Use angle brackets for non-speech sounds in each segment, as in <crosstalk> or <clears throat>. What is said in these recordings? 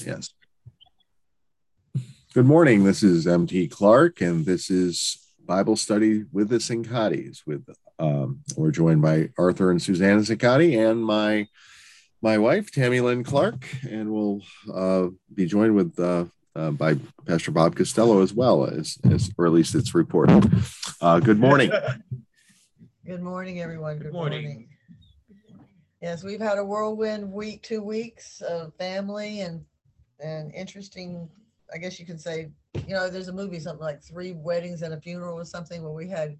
Yes. Good morning. This is MT Clark, and this is Bible Study with the Cincottis. With um, we're joined by Arthur and Suzanna Cincotti and my my wife Tammy Lynn Clark, and we'll uh, be joined with uh, uh, by Pastor Bob Costello as well as, as or at least it's reported. Uh, good morning. <laughs> Good morning, everyone. Good morning. Yes, we've had a whirlwind week, two weeks of family and and interesting. I guess you could say, you know, there's a movie something like three weddings and a funeral or something where we had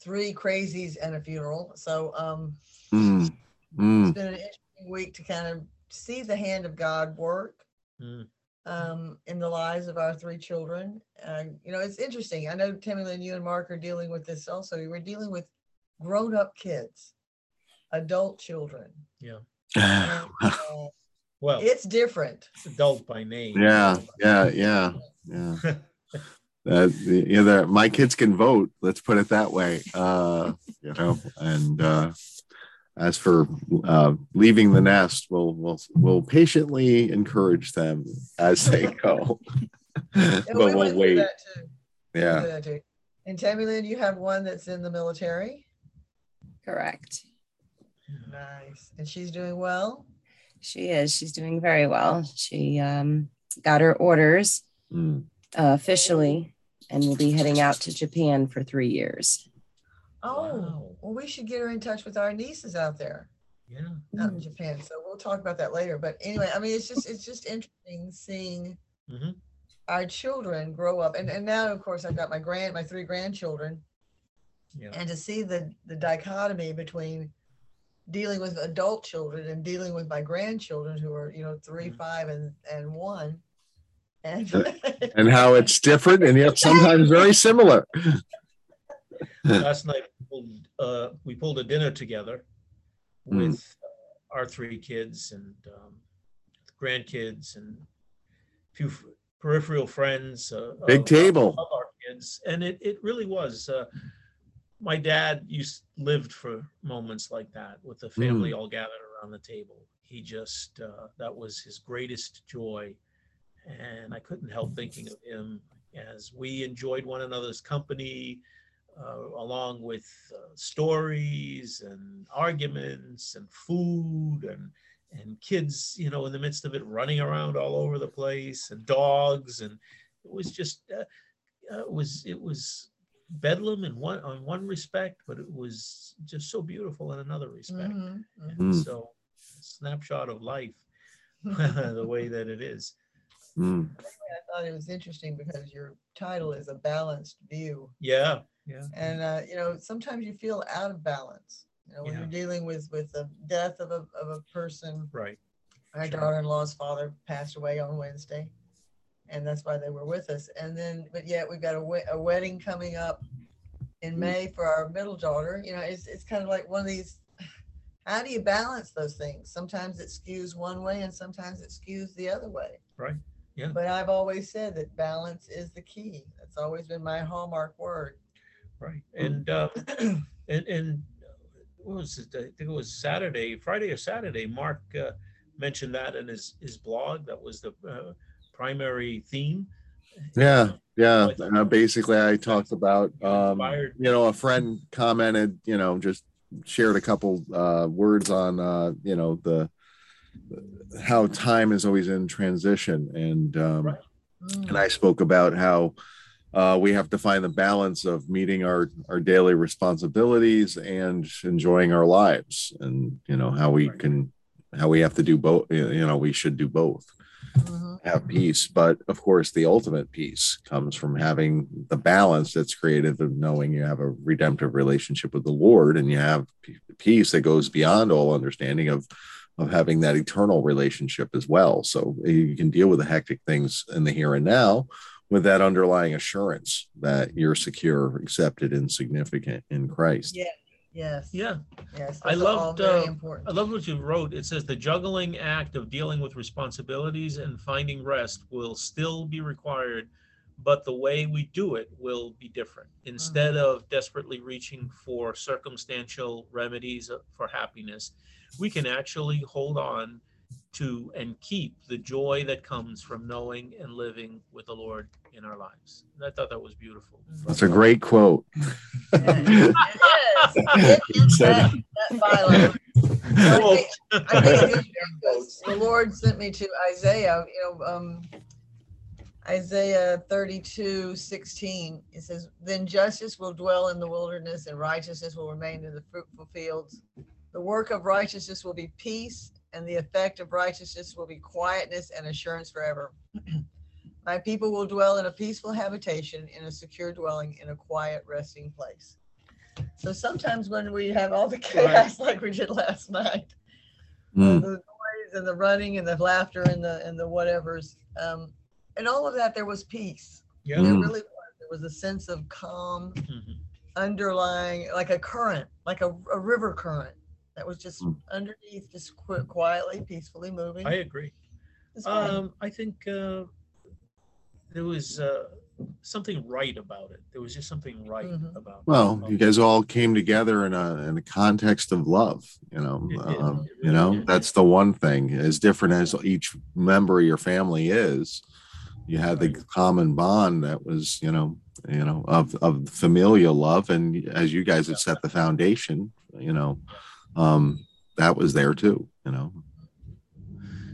three crazies and a funeral. So um, Mm, it's mm, been an interesting week to kind of see the hand of God work Mm. um, in the lives of our three children. And, you know, it's interesting. I know Tammy Lynn, you and Mark are dealing with this also. We're dealing with grown-up kids, adult children. Yeah. <laughs> And, uh, Well, it's different. adult by name. yeah, yeah, yeah, yeah. <laughs> Uh, the- you my kids can vote. Let's put it that way. Uh, you know, and uh, as for uh, leaving the nest, we'll we'll we'll patiently encourage them as they <laughs> go. But we we'll wait. that too. We Yeah. that too. And Tammy Lynn, you have one that's in the military. Correct. Nice. And she's doing well. She is. She's doing very well. She um, got her orders Mm. uh, officially and will be heading out to Japan for three years. Oh, Wow. well, we should get her in touch with our nieces out there. Yeah. out in Japan. So we'll talk about that later. But anyway, I mean, it's just it's just interesting seeing Mhm. our children grow up, and and now of course I've got my grand my three grandchildren, Yeah. and to see the the dichotomy between dealing with adult children and dealing with my grandchildren who are you know 3 Mhm. five, and and one, and <laughs> And how it's different and yet sometimes very similar. <laughs> Last night, we pulled, uh, we pulled a dinner together Mm. with uh, our three kids and um, grandkids and a few f- peripheral friends. Uh, Big of- table. Of our kids. And it, it really was. Uh, my dad used lived for moments like that with the family all gathered around the table. He just, uh, that was his greatest joy. And I couldn't help thinking of him as we enjoyed one another's company, uh, along with uh, stories and arguments and food and and kids, you know, in the midst of it, running around all over the place and dogs and it was just uh, uh, it was it was bedlam in one on one respect, but it was just so beautiful in another respect. Mhm, mhm. And Mm. so, snapshot of life, <laughs> <laughs> the way that it is. Mm. I thought it was interesting because your title is a balanced view. Yeah, yeah, and uh, you know sometimes you feel out of balance you know when Yeah. you're dealing with with the death of a, of a person right. My Sure. daughter-in-law's father passed away on wednesday and that's why they were with us and then but yet we've got a, a wedding coming up in may for our middle daughter you know it's, it's kind of like one of these how do you balance those things sometimes it skews one way and sometimes it skews the other way Right. Yeah. but i've always said that balance is the key that's always been my hallmark word Right. And uh, <clears throat> and and what was it? I think it was Saturday, Friday or Saturday. Mark uh, mentioned that in his his blog. That was the uh, primary theme. Yeah, yeah. Uh, basically, I talked about, um, you know, a friend commented, you know, just shared a couple uh, words on, uh, you know, the how time is always in transition, and um, Right. And I spoke about how uh, we have to find the balance of meeting our our daily responsibilities and enjoying our lives, and you know how we can how we have to do both. You know, we should do both Mhm. have peace but of course the ultimate peace comes from having the balance that's created of knowing you have a redemptive relationship with the lord and you have peace that goes beyond all understanding of of having that eternal relationship as well so you can deal with the hectic things in the here and now with that underlying assurance that you're secure accepted and significant in christ. Yes. Yeah, Yes. I those are all loved, very uh, important. I love what you wrote. It says the juggling act of dealing with responsibilities and finding rest will still be required, but the way we do it will be different. Instead of desperately reaching for circumstantial remedies for happiness, we can actually hold on to and keep the joy that comes from knowing and living with the Lord in our lives. And I thought that was beautiful. That's a great quote. It is. It is that, that bylaw. I think- I think it is because The Lord sent me to Isaiah, you know, um, Isaiah 32, 16. It says, Then justice will dwell in the wilderness and righteousness will remain in the fruitful fields. The work of righteousness will be peace, and the effect of righteousness will be quietness and assurance forever. <clears throat> My people will dwell in a peaceful habitation, in a secure dwelling, in a quiet resting place. So sometimes when we have all the chaos <laughs> like we did last night, Mm. the noise and the running and the laughter and the and the whatevers, um, and all of that, there was peace. Yeah. There Mm. really was. There was a sense of calm Mhm. underlying, like a current, like a, a river current that was just Mm. underneath, just qu- quietly, peacefully moving. I agree. It's fine. Um, I think uh, there was uh, something right about it. There was just something right Mhm. about. Well, about you guys all came together in a in a context of love. You know, It did. um, It you know did. that's the one thing. As different as each member of your family is, you had the Right. common bond that was, you know, you know, of of familial love, and as you guys had set the foundation, you know, um, that was there too. You know,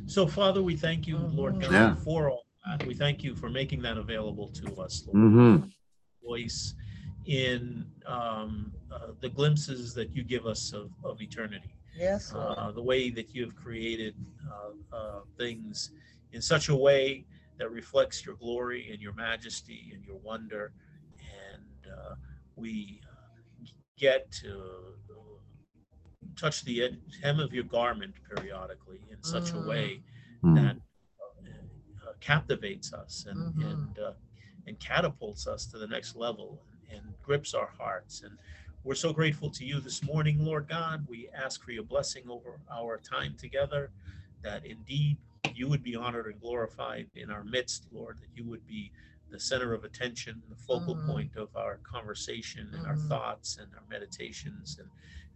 So, Father, we thank you, Lord. God, Yeah. for all that. We thank you for making that available to us, Lord. hmm Voice in um, uh, the glimpses that you give us of, of eternity. yes, uh, the way that you have created uh, uh, things in such a way that reflects your glory and your majesty and your wonder. And uh, we uh, get to uh, touch the ed- hem of your garment periodically in such a Mm. way Mm. that uh, captivates us and Mhm. and uh, and catapults us to the next level and grips our hearts and we're so grateful to you this morning lord god we ask for your blessing over our time together that indeed you would be honored and glorified in our midst lord that you would be the center of attention the focal Mhm. point of our conversation and our Mhm. thoughts and our meditations and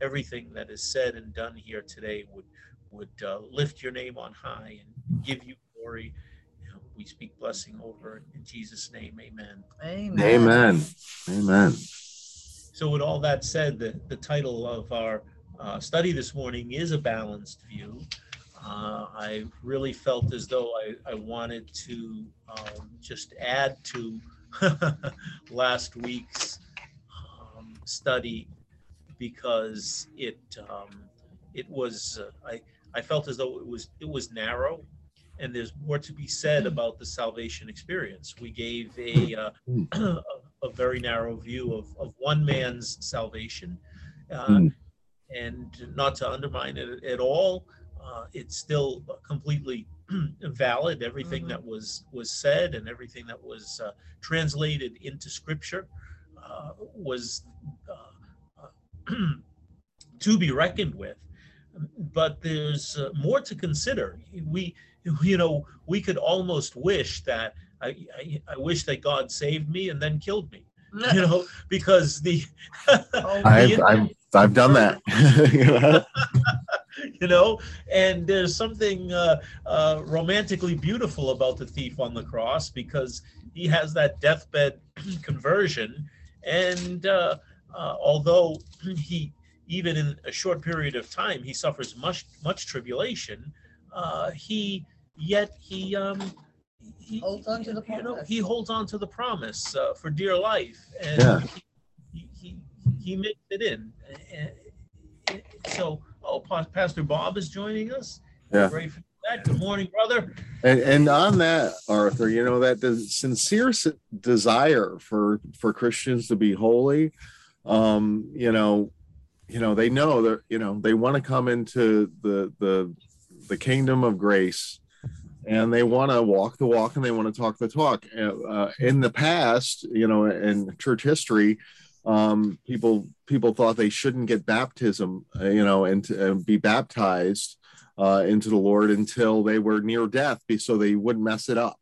everything that is said and done here today would would uh, lift your name on high and give you glory. You know, we speak blessing over it in Jesus' name, Amen. Amen. Amen. Amen. So, with all that said, the the title of our uh, study this morning is a balanced view. Uh, I really felt as though I, I wanted to um, just add to <laughs> last week's um, study because it um, it was uh, I I felt as though it was it was narrow and there's more to be said about the salvation experience. We gave a uh, <clears throat> a, a very narrow view of, of one man's salvation, uh, Mm. and not to undermine it at all. Uh, it's still completely <clears throat> valid. Everything Mhm. that was was said and everything that was uh, translated into Scripture uh, was <clears throat> to be reckoned with. But there's uh, more to consider. We, you know, we could almost wish that I, I, I wish that God saved me and then killed me. You know, <laughs> because the, Oh, <laughs> I've I've I've done that. You <laughs> know? you know, and there's something uh, uh, romantically beautiful about the thief on the cross because he has that deathbed <clears throat> conversion, and uh, uh, although <clears throat> he even in a short period of time he suffers much much tribulation, uh, he yet he um, he Holds on to the you know promise. he holds on to the promise uh, for dear life, and Yeah. he, he he makes it in. And- and So, oh, Pa- Pastor Bob is joining us. Yeah. Grateful for that. Good morning, brother. And, and on that, Arthur, you know that the sincere desire for for Christians to be holy, um, you know, you know they know that you know they want to come into the the the kingdom of grace, and they want to walk the walk and they want to talk the talk. Uh, uh, in the past, you know, in church history, um, people people thought they shouldn't get baptism, uh, you know, and, to, be baptized uh, into the Lord until they were near death, so they wouldn't mess it up.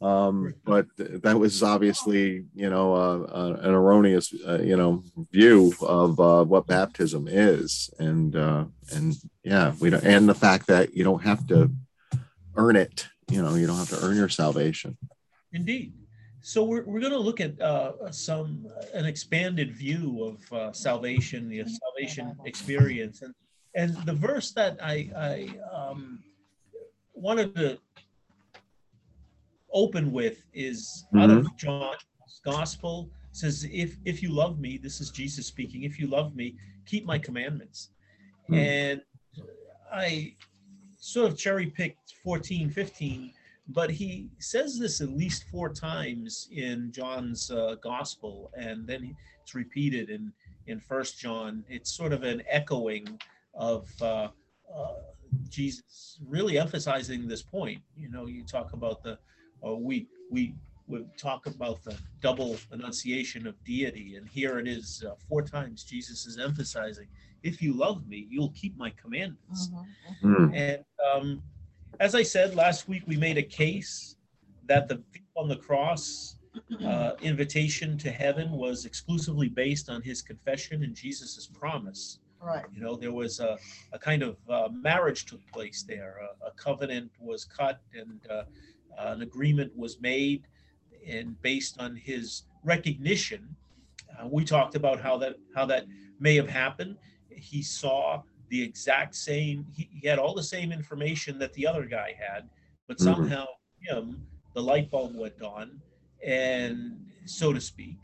Um, but th- that was obviously, you know, uh, uh, an erroneous, uh, you know, view of uh, what baptism is, and uh, and yeah, we don't, and the fact that you don't have to earn it. You know, you don't have to earn your salvation. Indeed. So we're, we're going to look at uh, some an expanded view of uh, salvation, the salvation experience, and and the verse that I, I um, wanted to open with is out of John's Gospel. Says, "If if you love me, this is Jesus speaking. If you love me, keep my commandments." Hmm. And I sort of cherry picked 14, 15 but he says this at least four times in John's uh, gospel, and then it's repeated in in First John. It's sort of an echoing of uh, uh, Jesus, really emphasizing this point. You know, you talk about the uh, we we would talk about the double enunciation of deity, and here it is uh, four times. Jesus is emphasizing, "If you love me, you'll keep my commandments." Mm. And um, as I said last week, we made a case that the thief on the cross uh, invitation to heaven was exclusively based on his confession and Jesus's promise. Right. You know, there was a, a kind of uh, marriage took place there. A, a covenant was cut and uh, an agreement was made, and based on his recognition, uh, we talked about how that how that may have happened. He saw the exact same he, he, had all the same information that the other guy had but Mhm. somehow him the light bulb went on and so to speak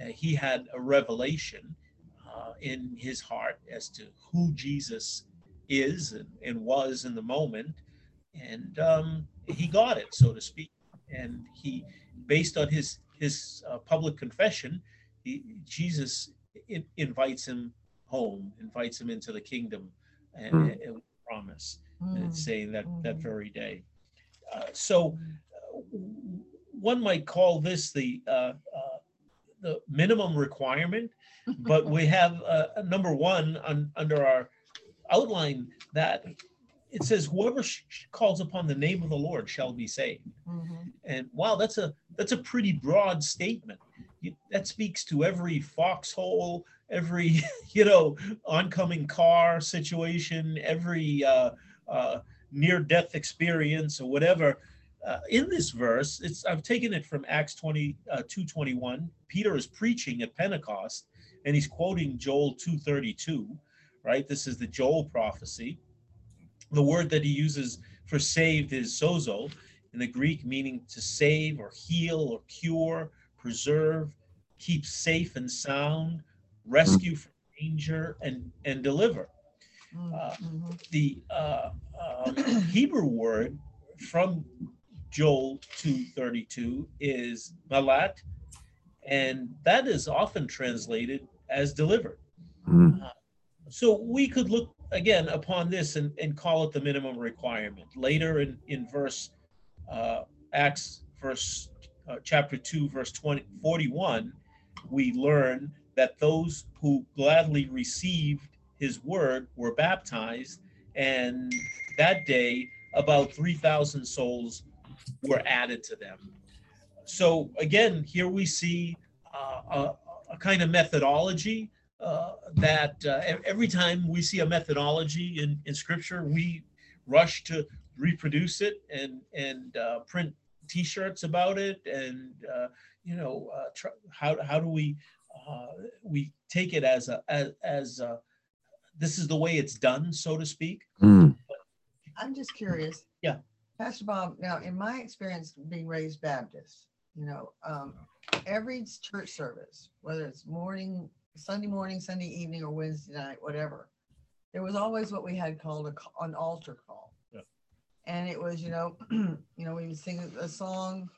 uh, he had a revelation uh, in his heart as to who jesus is and, and was in the moment and um, he got it so to speak and he based on his his uh, public confession he, jesus in, invites him home, invites him into the kingdom, and, Mm. and with promise, Mm. and saying that that Mhm. very day. Uh, so, uh, one might call this the uh, uh, the minimum requirement, but we <laughs> have uh, a number one on, under our outline that it says whoever sh- calls upon the name of the Lord shall be saved. Mhm. And wow, that's a that's a pretty broad statement. You, that speaks to every foxhole, every <laughs> you know oncoming car situation, every uh, uh, near-death experience or whatever. Uh, in this verse, it's I've taken it from Acts 20, uh, 221. Peter is preaching at Pentecost, and he's quoting Joel 232. Right, this is the Joel prophecy. The word that he uses for saved is sozo, in the Greek, meaning to save or heal or cure, preserve, keep safe and sound, rescue from danger, and, and deliver. Mm, Uh, mhm. The uh, um, <coughs> Hebrew word from Joel 2:32 is malat, and that is often translated as delivered. Mm. So we could look again upon this and, and call it the minimum requirement. Later in, in verse uh, Acts verse uh, chapter 2 verse 20 41 we learn that those who gladly received his word were baptized and that day about 3000 souls were added to them so again here we see uh, a, a kind of methodology uh, that uh, every time we see a methodology in, in scripture we rush to reproduce it and and uh, print t-shirts about it and uh, you know uh, tr- how, how do we uh, we take it as a as, as a, this is the way it's done so to speak Mm. I'm just curious. Yeah. Pastor Bob, now in my experience being raised Baptist, you know, um, every church service, whether it's morning, Sunday morning, Sunday evening, or Wednesday night, whatever, there was always what we had called a, an altar call. Yeah. And it was, you know, <clears throat> you know, we would sing a song.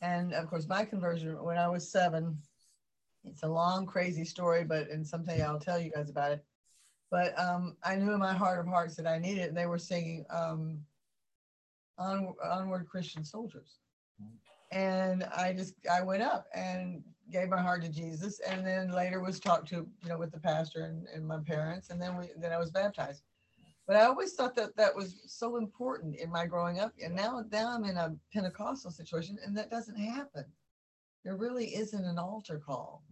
And of course, my conversion when I was seven, it's a long, crazy story, but and someday I'll tell you guys about it but um, I knew in my heart of hearts that I needed it. And they were singing um, on, "Onward, Christian Soldiers," and I just I went up and gave my heart to Jesus, and then later was talked to you know with the pastor and, and my parents, and then we then I was baptized. But I always thought that that was so important in my growing up, and now now I'm in a Pentecostal situation, and that doesn't happen. There really isn't an altar call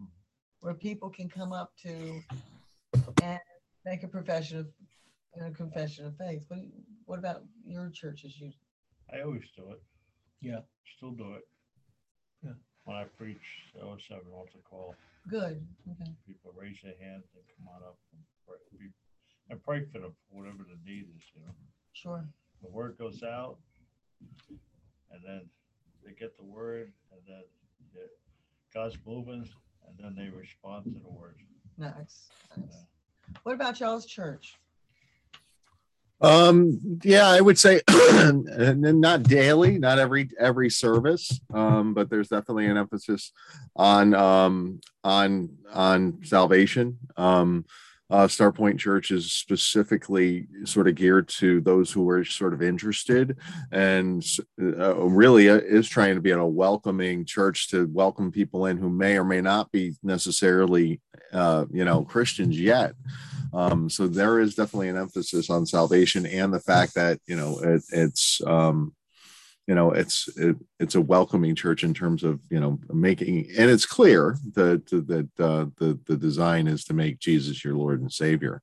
where people can come up to and make a profession of, you know, confession of faith. What, what about your churches? You, I always do it. Yeah. Still do it. When I preach, have an altar call. Good. Okay. People raise their hands and come on up and pray, and pray for them for whatever the need is, you know. Sure. The word goes out and then they get the word and then the- God's moving and then they respond to the word. Nice. nice. What about y'all's church? Um, yeah, I would say <clears throat> not daily, not every every service, um, but there's definitely an emphasis on um on on salvation. Um uh, Star Point Church is specifically sort of geared to those who are sort of interested and uh, really is trying to be a welcoming church to welcome people in who may or may not be necessarily, uh, you know, Christians yet. Um, so there is definitely an emphasis on salvation and the fact that you know it, it's um, you know it's it, it's a welcoming church in terms of you know making and it's clear that that uh, the the design is to make Jesus your Lord and Savior.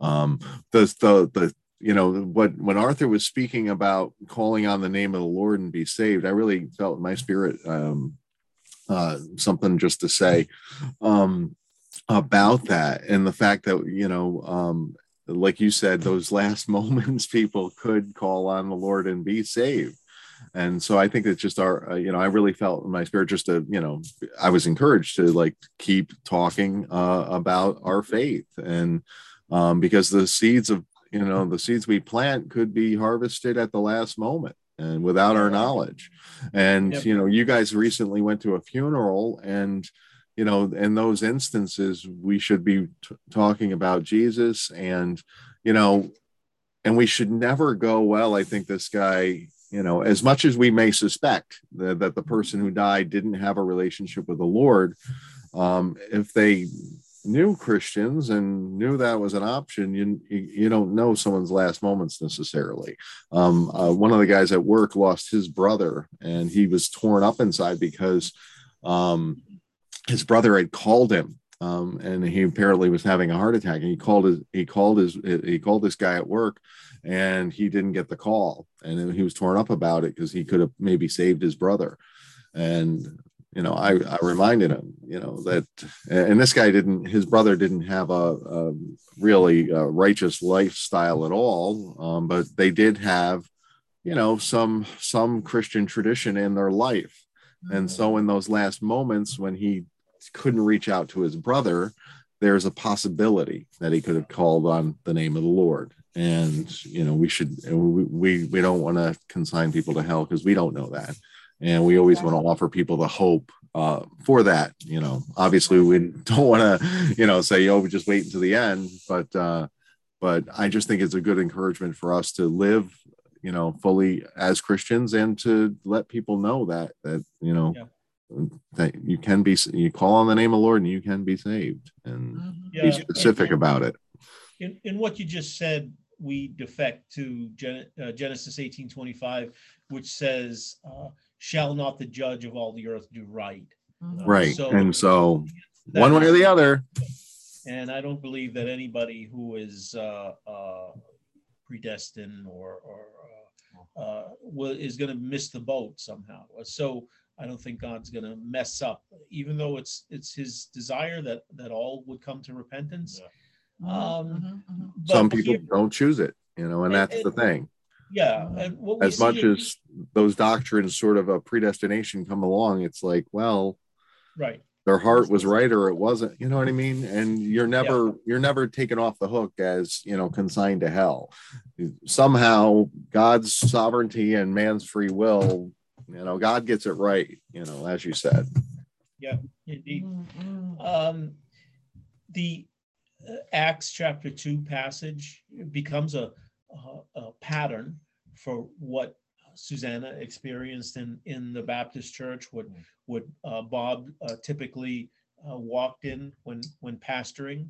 Um, the the the you know what when Arthur was speaking about calling on the name of the Lord and be saved, I really felt in my spirit um, uh, something just to say. Um, about that and the fact that you know um like you said those last <laughs> moments people could call on the lord and be saved and so i think it's just our uh, you know i really felt in my spirit just to you know i was encouraged to like keep talking uh about our faith and um because the seeds of you know the seeds we plant could be harvested at the last moment and without our knowledge and Yep. you know you guys recently went to a funeral and you know in those instances we should be t- talking about jesus and you know and we should never go well i think this guy you know as much as we may suspect that, that the person who died didn't have a relationship with the lord um if they knew christians and knew that was an option you you, don't know someone's last moments necessarily. Um uh, one of the guys at work lost his brother and he was torn up inside because um his brother had called him um, and he apparently was having a heart attack and he called his he called his he called this guy at work and he didn't get the call and he was torn up about it because he could have maybe saved his brother. And you know I, I reminded him you know that and this guy didn't his brother didn't have a, a really uh righteous lifestyle at all um, but they did have you know some some christian tradition in their life. And so in those last moments when he couldn't reach out to his brother, there's a possibility that he could have called on the name of the Lord. And you know, we should we we, we don't want to consign people to hell because we don't know that. And we always want to offer people the hope uh, for that. You know, obviously we don't want to, you know, say, oh, we just wait until the end. But uh, but I just think it's a good encouragement for us to live you know fully as christians and to let people know that that you know Yeah. That you can be you call on the name of the lord and you can be saved and Mhm. Yeah, be specific and- about it In, in what you just said, we defect to Gen, uh, Genesis eighteen twenty-five, which says, uh, "Shall not the judge of all the earth do right?" Mhm. right So- and so That- one way or the other And I don't believe that anybody who is uh, uh, predestined or, or uh, uh, will, is going to miss the boat somehow. So I don't think God's going to mess up, even though it's it's His desire that that all would come to repentance. Yeah. Um, Mhm, mhm. some people here- don't choose it you know and And- that's the thing yeah, and what we as much see- as those doctrines sort of a predestination come along it's like well right, their heart was right or it wasn't you know what i mean and you're never you're never taken off the hook as you know consigned to hell somehow god's sovereignty and man's free will you know god gets it right you know as you said Yeah, indeed. Mhm, mhm. um, the uh, Acts chapter two passage becomes a, a, a pattern for what Suzanna experienced in, in the Baptist church, what, what uh, Bob uh, typically uh, walked in when, when pastoring.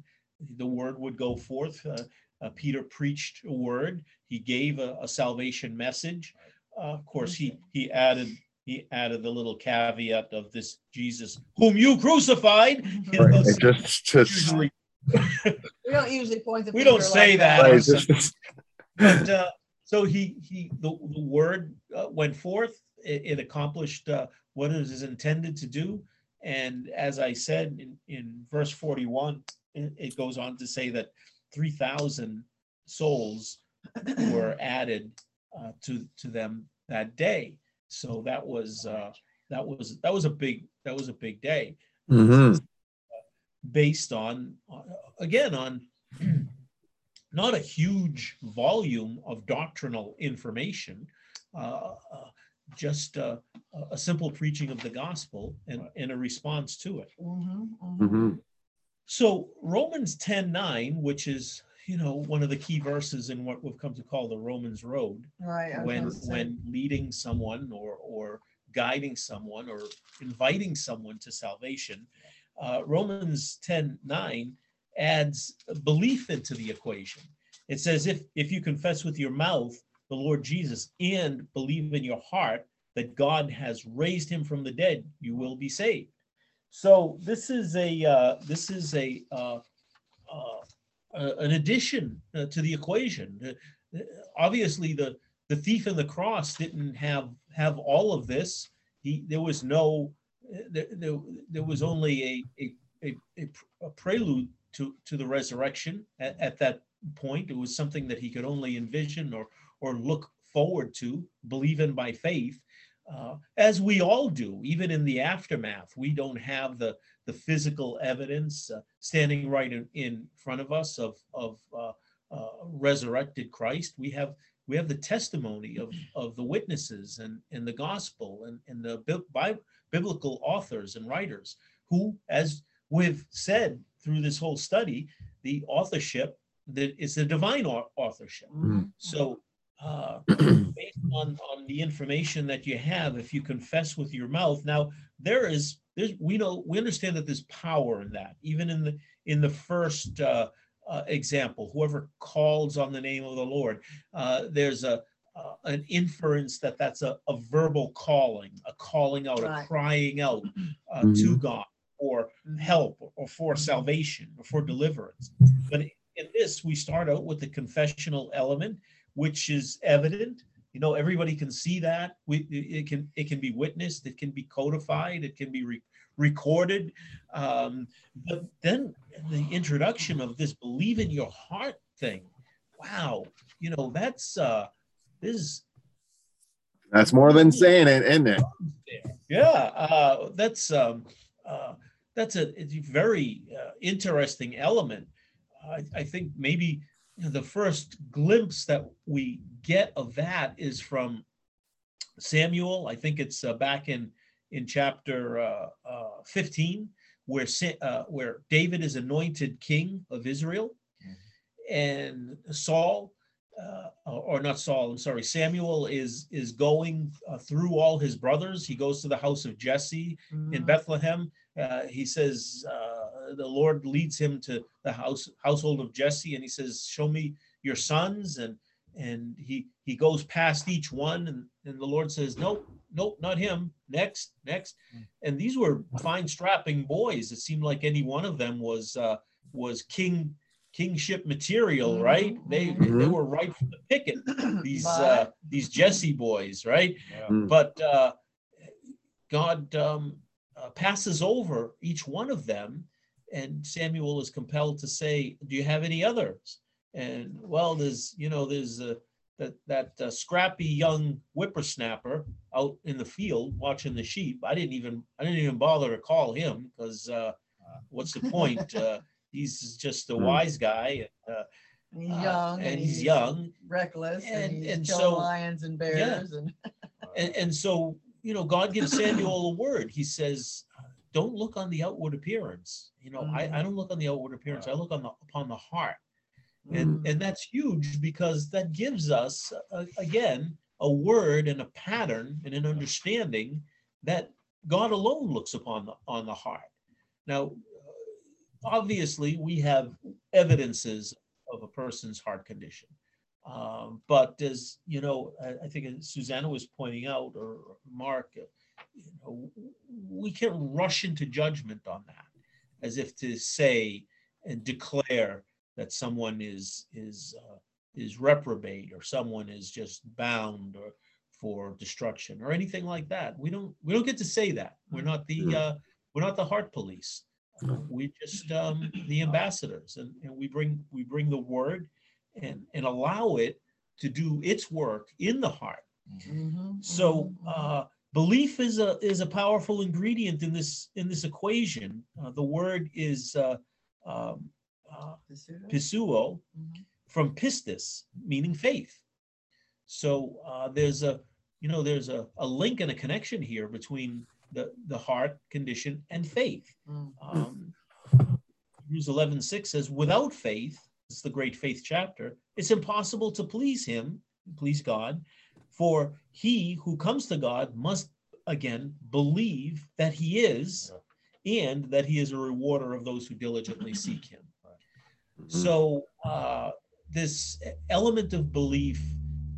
The word would go forth. Uh, uh, Peter preached a word. He gave a, a salvation message. Uh, of course, he, he added he added the little caveat of this Jesus whom you crucified. You right. so just just usually We don't usually point the We don't say like that. right, just- but uh, so he he the, the word uh, went forth. It, it accomplished uh, what it is intended to do. And as I said in, in verse 41, it, it goes on to say that 3,000 souls were added uh, to to them that day. So that was uh, that was that was a big that was a big day Mhm. based on uh, again on <clears throat> not a huge volume of doctrinal information uh, uh, just uh, a- a simple preaching of the gospel and, and a response to it Mhm, mhm. Mhm. so romans 10 9 which is you know one of the key verses in what we've come to call the romans road. Right. Was when when leading someone or or guiding someone or inviting someone to salvation uh, romans 10 9 adds belief into the equation. It says if if you confess with your mouth the lord jesus and believe in your heart that god has raised him from the dead you will be saved. So this is a uh, this is a uh, uh, an addition uh, to the equation. Uh, obviously the the thief in the cross didn't have have all of this. He there was no there, there, there was only a a, a, a prelude to to the resurrection at, at that point. It was something that he could only envision or or look forward to believe in by faith. Uh, as we all do even in the aftermath we don't have the the physical evidence uh, standing right in, in front of us of of uh, uh, resurrected Christ. We have we have the testimony of of the witnesses and and the gospel and and the bi- bi- biblical authors and writers who, as we've said through this whole study, the authorship that is the divine au- authorship. Mhm. So, uh, <clears throat> based on, on the information that you have, if you confess with your mouth, now there is there's we know we understand that there's power in that. Even in the in the first uh, uh, example, whoever calls on the name of the Lord, uh, there's a uh, an inference that that's a, a verbal calling, a calling out, a crying out uh, to Mhm. God for Mhm. help or for salvation or for deliverance. But in this, we start out with the confessional element, which is evident. You know, everybody can see that. We it can it can be witnessed, it can be codified, it can be re- recorded. Um, but then the introduction of this believe in your heart thing. Wow, you know, that's uh this That's more than saying it, isn't it? Yeah, uh, that's um, uh, that's a, it's a very uh, interesting element. I, I think maybe the first glimpse that we get of that is from Samuel. I think it's uh, back in in chapter uh, uh, 15, where uh, where David is anointed king of Israel, and Saul uh, or not Saul, I'm sorry, Samuel is is going uh, through all his brothers. He goes to the house of Jesse in Mhm. Bethlehem. Uh, he says uh, the Lord leads him to the house household of Jesse, and he says, "Show me your sons." And and he he goes past each one, and and the Lord says, "Nope, nope, not him. Next, next." And these were fine, strapping boys. It seemed like any one of them was uh, was king kingship material, Mhm, right? They they mhm. were right from the picket. These uh, these Jesse boys, right? Yeah. Mm. but uh, God um, uh, passes over each one of them, and Samuel is compelled to say, "Do you have any others?" And well, there's you know there's uh, that that uh, scrappy young whippersnapper out in the field watching the sheep. I didn't even I didn't even bother to call him because uh, what's the point? Uh, he's just a Hmm. wise guy. Uh, He's uh, young. and he's young, Reckless and, And- he's and killing so- lions and bears and <laughs> and, and so you know god gives samuel a word he says don't look on the outward appearance you know I, I don't look on the outward appearance i look on the upon the heart and Mm. and that's huge because that gives us uh, again a word and a pattern and an understanding that god alone looks upon the on the heart now obviously we have evidences of a person's heart condition um, but as you know, I, I think Suzanna was pointing out, or Mark, uh, you know, we can't rush into judgment on that, as if to say and declare that someone is is uh, is reprobate or someone is just bound or for destruction or anything like that. We don't we don't get to say that. We're not the Mm. uh, we're not the heart police. No. We just um, the ambassadors, and, and we bring we bring the word and and allow it to do its work in the heart. Mhm, So uh, belief is a is a powerful ingredient in this in this equation. Uh, the word is uh, um, uh, pisteuo from pistis, meaning faith. So uh, there's a you know there's a, a link and a connection here between the the heart condition and faith. Um, Hebrews 11, 6 says, without faith, it's the great faith chapter, it's impossible to please him, please God, for he who comes to God must again believe that he is and that he is a rewarder of those who diligently seek him. Mhm. So uh, this element of belief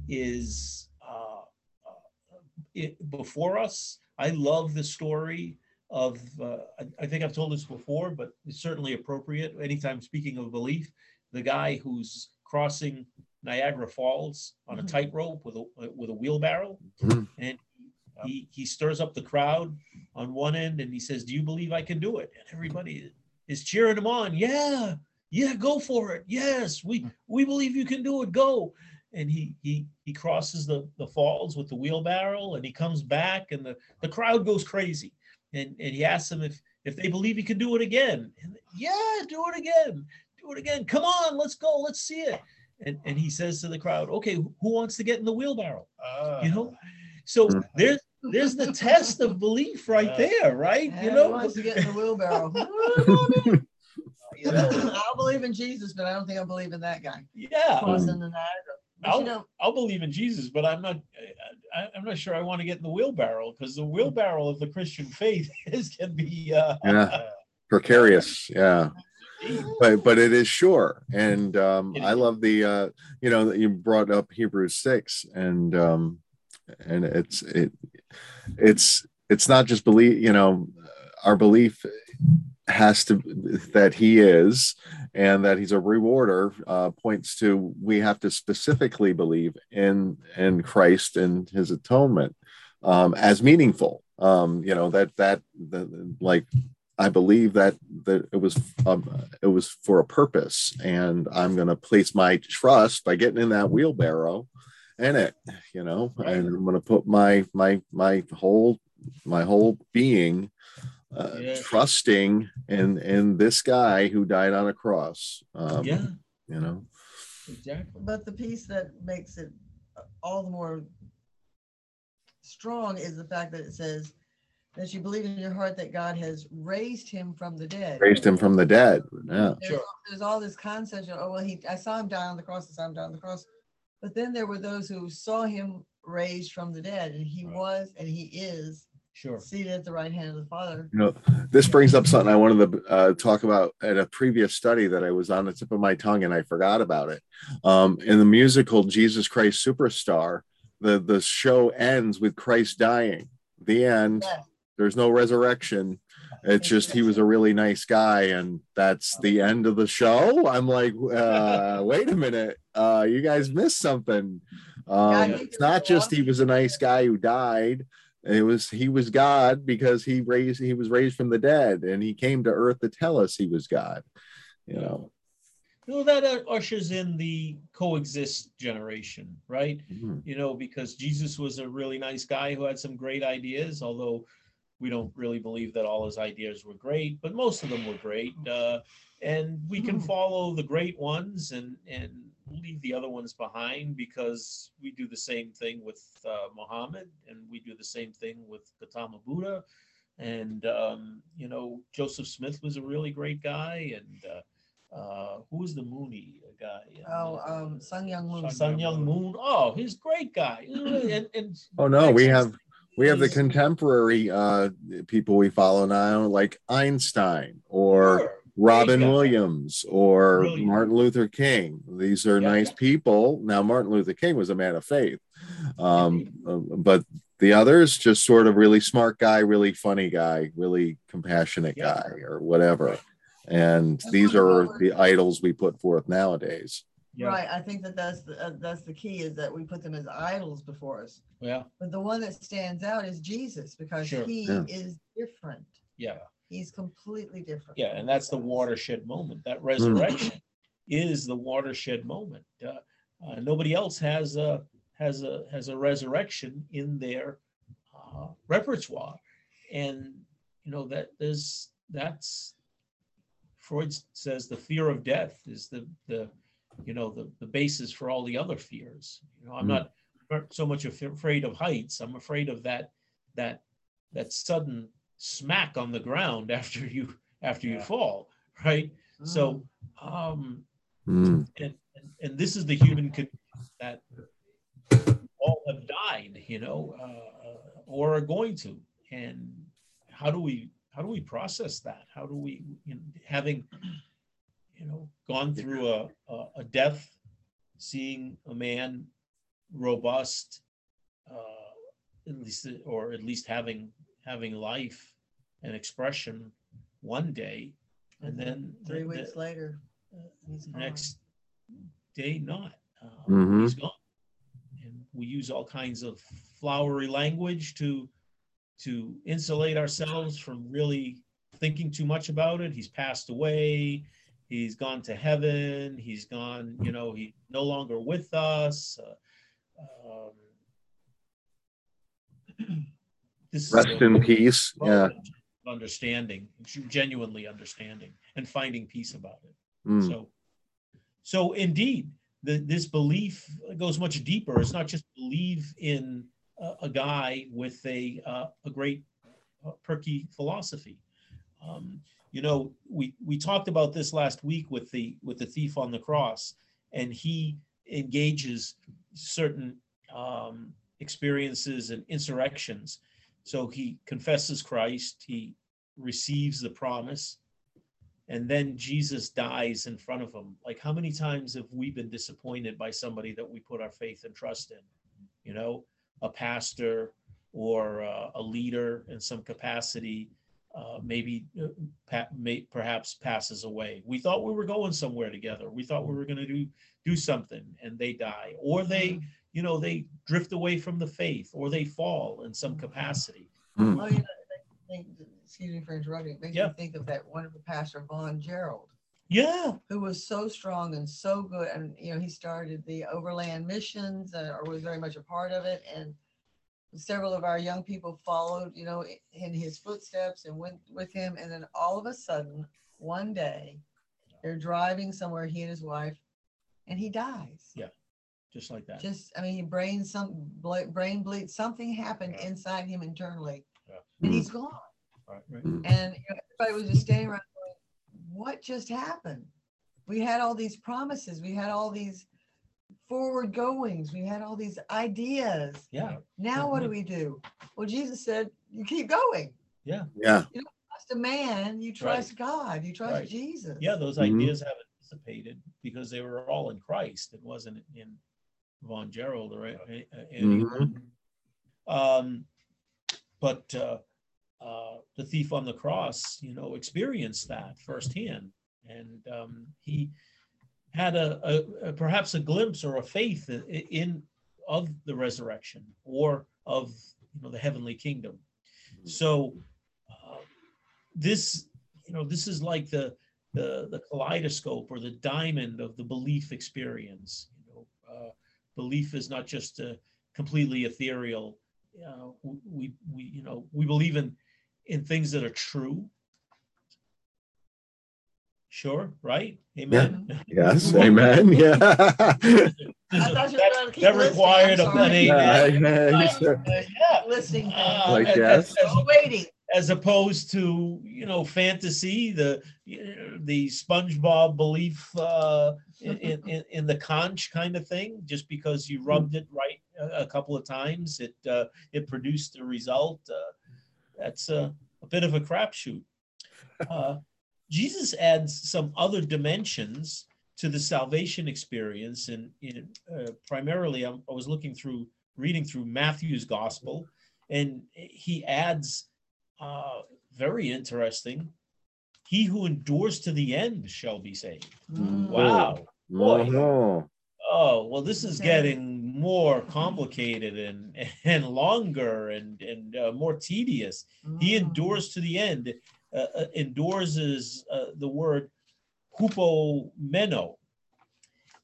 is uh, uh, it, before us. I love the story of. Uh, I, I think I've told this before, but it's certainly appropriate. Anytime speaking of belief, the guy who's crossing Niagara Falls on a Mhm. tightrope with a with a wheelbarrow, Mhm. and he he stirs up the crowd on one end, and he says, "Do you believe I can do it?" And everybody is cheering him on. Yeah, yeah, go for it. Yes, we hmm. we believe you can do it. Go. And he he he crosses the the falls with the wheelbarrow, and he comes back, and the the crowd goes crazy. And and he asks them if if they believe he can do it again. And yeah, do it again. Do it again. Come on, let's go. Let's see it. And and he says to the crowd, okay, who who wants to get in the wheelbarrow? Ah. You know. So there's there's the test of belief right Yeah. there, right? And You who know. wants to get in the wheelbarrow? <laughs> You <laughs> know? I'll believe in Jesus, but I don't think I believe in that guy Yeah. crossing the Niagara. I'll, you know, I'll believe in Jesus, but I'm not. I, I'm not sure I want to get in the wheelbarrow because the wheelbarrow of the Christian faith <laughs> is can be. Uh, Yeah, precarious. Yeah. but but it is sure and um i love the uh you know that you brought up hebrews 6 and um and it's it it's it's not just believe you know our belief has to that he is and that he's a rewarder uh points to we have to specifically believe in in christ and his atonement um as meaningful. Um you know that that the, like I believe that that it was um, it was for a purpose, and I'm going to place my trust by getting in that wheelbarrow in it, you know, and I'm going to put my my my whole my whole being uh, Yeah. trusting in in this guy who died on a cross. Um, yeah, you know, exactly. but the piece that makes it all the more strong is the fact that it says that you believe in your heart that God has raised him from the dead. raised him from the dead. Yeah, There's, Sure. all, there's all this concept of, oh, well, he, I saw him die on the cross, I saw him die on the cross. But then there were those who saw him raised from the dead, and he Right. was and he is Sure. seated at the right hand of the Father. you know, this brings up something I wanted to uh, talk about at a previous study that I was on the tip of my tongue and I forgot about it. Um, in the musical Jesus Christ Superstar, the the show ends with Christ dying. The end. Yeah. There's no resurrection. It's just he was a really nice guy, and that's the end of the show. I'm like, uh, <laughs> wait a minute, uh, you guys missed something. Um, it's not just he was a nice guy who died. It was he was God because he raised he was raised from the dead, and he came to earth to tell us he was God. You know, Well, that uh, ushers in the coexist generation, right? Mhm. you know, because Jesus was a really nice guy who had some great ideas, although we don't really believe that all his ideas were great, but most of them were great. Uh, and we can Hmm. follow the great ones and and leave the other ones behind because we do the same thing with uh, Muhammad and we do the same thing with Gautama Buddha. And um, you know, Joseph Smith was a really great guy, and uh, uh, who was the Moonie guy? Oh, um, Sun Myung Moon. Sun Myung Moon. Oh, he's a great guy. And, and <laughs> Oh no, we have we have the contemporary uh, people we follow now, like Einstein or Sure. Robin Williams or Brilliant. Martin Luther King. These are Yeah. nice people. Now, Martin Luther King was a man of faith, um, uh, but the others just sort of really smart guy, really funny guy, really compassionate Yeah. guy, or whatever. And That's these are the idols we put forth nowadays. Yeah. Right, I think that that's, the uh, that's the key is that we put them as idols before us. Yeah, But the one that stands out is Jesus because Sure. he Yeah. is different. yeah, He's completely different. yeah, and that's the watershed moment. That resurrection is the watershed moment. Uh, uh, nobody else has a has a has a resurrection in their uh, repertoire, and you know that there's that's Freud says the fear of death is the the you know the the basis for all the other fears. You know, I'm Mm. not not so much afraid of heights. I'm afraid of that that that sudden smack on the ground <laughs> after you after you Yeah. fall, right? Mm. So um Mm. and, and and this is the human con- that all have died, you know, uh, or are going to. And how do we how do we process that? How do we, you know, having, you know, gone through a, a, a death, seeing a man robust, uh, at least or at least having having life and expression one day, and then Three the- weeks the- later, he's gone. next day not. Uh, Mhm. He's gone. And we use all kinds of flowery language to to insulate ourselves from really thinking too much about it. He's passed away. He's gone to heaven. He's gone. You know, he no longer with us. Uh, um, <clears throat> this Rest in peace. Yeah. understanding, genuinely understanding, and finding peace about it. Mm. So, so indeed, the, this belief goes much deeper. It's not just believe in a, a guy with a uh, a great uh, perky philosophy. Um, you know, we we talked about this last week with the with the thief on the cross, and he engages certain um, experiences and insurrections. So he confesses Christ. He receives the promise and then Jesus dies in front of him. Like, how many times have we been disappointed by somebody that we put our faith and trust in? You know, a pastor or uh, a leader in some capacity, uh, maybe uh, pa- may, perhaps passes away. We thought we were going somewhere together. We thought we were going to do do something, and they die, or they, you know, they drift away from the faith, or they fall in some capacity. Mm. Oh, you know, I think, excuse me for interrupting. It makes Yeah. me think of that wonderful pastor Vaughn Gerald, Yeah, who was so strong and so good. And, you know, he started the overland missions uh, or was very much a part of it. And several of our young people followed, you know, in his footsteps and went with him. And then all of a sudden, one day, they're driving somewhere, he and his wife, and he dies. Yeah. Just like that. Just, I mean, brain some bla- brain bleed. Something happened Yeah. inside him internally, Yeah. and Mm. he's gone. Right. Right. And you know, everybody was just standing around going, what just happened? We had all these promises, we had all these forward goings, we had all these ideas. Yeah, Now what do we do? Well, Jesus said, you keep going. Yeah. Yeah, you don't trust a man, you trust God, you trust Right. Jesus. yeah, those Mhm. ideas haven't dissipated because they were all in Christ. It wasn't in Von Gerald or a- a- a- anyone. Um, but uh, uh, the thief on the cross, you know, experienced that firsthand, and um, he had a, a, a perhaps a glimpse or a faith in, in of the resurrection or of you know the heavenly kingdom. So uh, this you know this is like the the the kaleidoscope or the diamond of the belief experience. You know, uh, belief is not just a completely ethereal. Uh, we we you know we believe in in things that are true. Sure, right? Amen. Yes. <laughs> Amen. Yeah. I thought That- that required I'm a- sorry. an amen. Yeah, yeah, Listening. Uh, Like, as- yes. as- as waiting. As opposed to you know fantasy the the spongebob belief uh in, in in the conch kind of thing just because you rubbed it right a, couple of times it uh it produced a result uh, that's a, a bit of a crapshoot. <laughs> Uh jesus adds some other dimensions to the salvation experience and in uh, primarily I'm, i was looking through reading through matthew's gospel and he adds uh, very interesting. He who endures to the end shall be saved. Mm. Wow. Boy. Oh, Oh, well, this is getting more complicated and and longer and and uh, more tedious. He Mm. endures to the end. Uh, uh, endures is uh, the word hupomeno.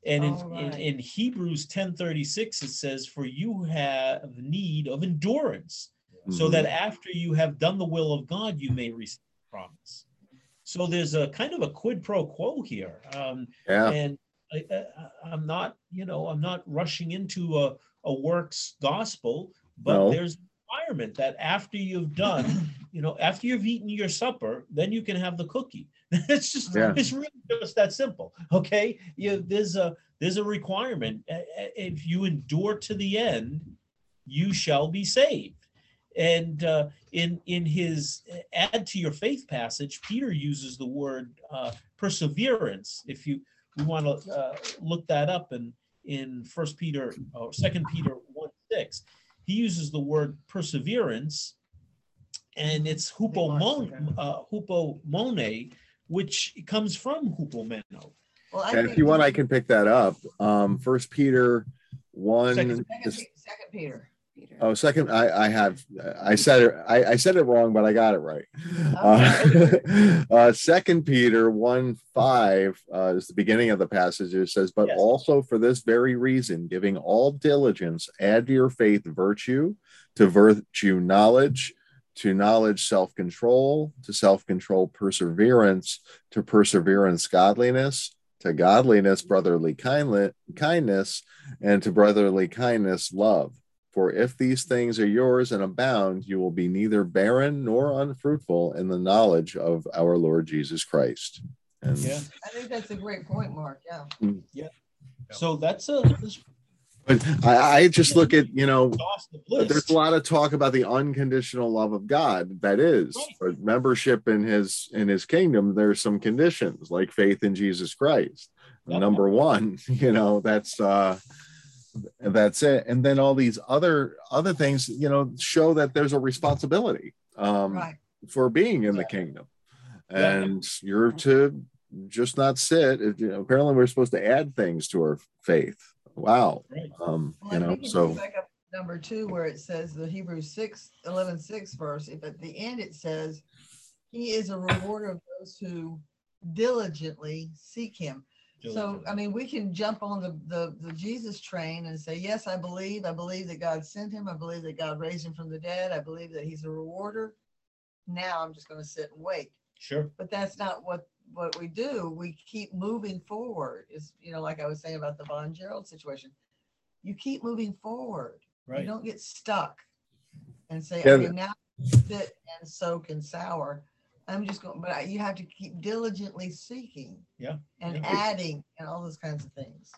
And in, All in, right. in Hebrews 10:36 it says, "For you have need of endurance, so that after you have done the will of God, you may receive promise." So there's a kind of a quid pro quo here. Um, yeah. and I, I'm not, you know, I'm not rushing into a, a works gospel, but No. there's a requirement that after you've done, you know, after you've eaten your supper, then you can have the cookie. <laughs> it's just, Yeah. it's really just that simple. Okay, you, there's a there's a requirement. If you endure to the end, you shall be saved. And uh, in in his add to your faith passage, Peter uses the word uh, perseverance. If you we want to uh, look that up in in First Peter or Second Peter one six, he uses the word perseverance, and it's hupomon uh, hupomone, which comes from hupomeno. Well, And if you want, I can pick that up. Um, First Peter one. Second- Second, Second Peter. Peter. Oh, second, I, I have, I said it, I, I said it wrong, but I got it right. Uh, <laughs> uh, second Peter one five uh, is the beginning of the passage. It says, "But Yes. also for this very reason, giving all diligence, add to your faith virtue, to virtue knowledge, to knowledge self control, to self control perseverance, to perseverance godliness." To godliness, brotherly kindly- kindness, and to brotherly kindness, love. For if these things are yours and abound, you will be neither barren nor unfruitful in the knowledge of our Lord Jesus Christ. And Yeah. I think that's a great point, Mark. Yeah. Yeah. So that's a that's but I, I just look at, you know, there's a lot of talk about the unconditional love of God. That is Right. membership in his in his kingdom, there's some conditions like faith in Jesus Christ. Yep. Number one, <laughs> you know, that's uh that's it. And then all these other other things, you know, show that there's a responsibility. Um Right. for being in the Yeah. kingdom Yeah. and you're to just not sit It- you know, apparently we're supposed to add things to our faith wow Right. um Well, you know so number two, where it says the Hebrews 6, 11, 6 verse, if at the end it says, he is a rewarder of those who diligently seek him. So, I mean, we can jump on the, the, the Jesus train and say, yes, I believe, I believe that God sent him. I believe that God raised him from the dead. I believe that he's a rewarder. Now I'm just going to sit and wait. sure. But that's not what, what we do. We keep moving forward is, you know, like I was saying about the Von Gerald situation. You keep moving forward. Right. You don't get stuck and say, Yeah, okay, now sit and soak and sour. I'm just going, but I- you have to keep diligently seeking. Yeah, And yeah. adding and all those kinds of things.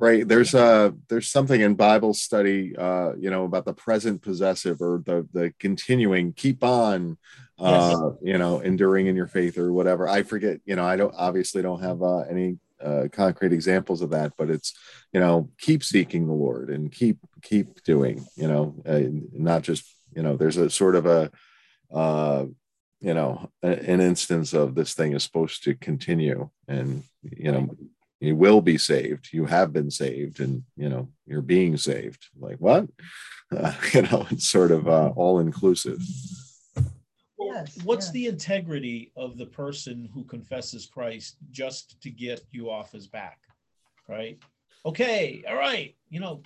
right there's uh there's something in bible study uh you know about the present possessive or the the continuing keep on uh you know enduring in your faith or whatever i forget you know i don't obviously don't have uh, any uh, concrete examples of that but it's you know keep seeking the lord and keep keep doing you know uh, not just you know there's a sort of a uh you know a- an instance of this thing is supposed to continue and you know you will be saved you have been saved and you know you're being saved like what <laughs> uh, you know it's sort of uh, all inclusive Well, Yes, what's yes. the integrity of the person who confesses Christ just to get you off his back? Right? Okay, all right, you know,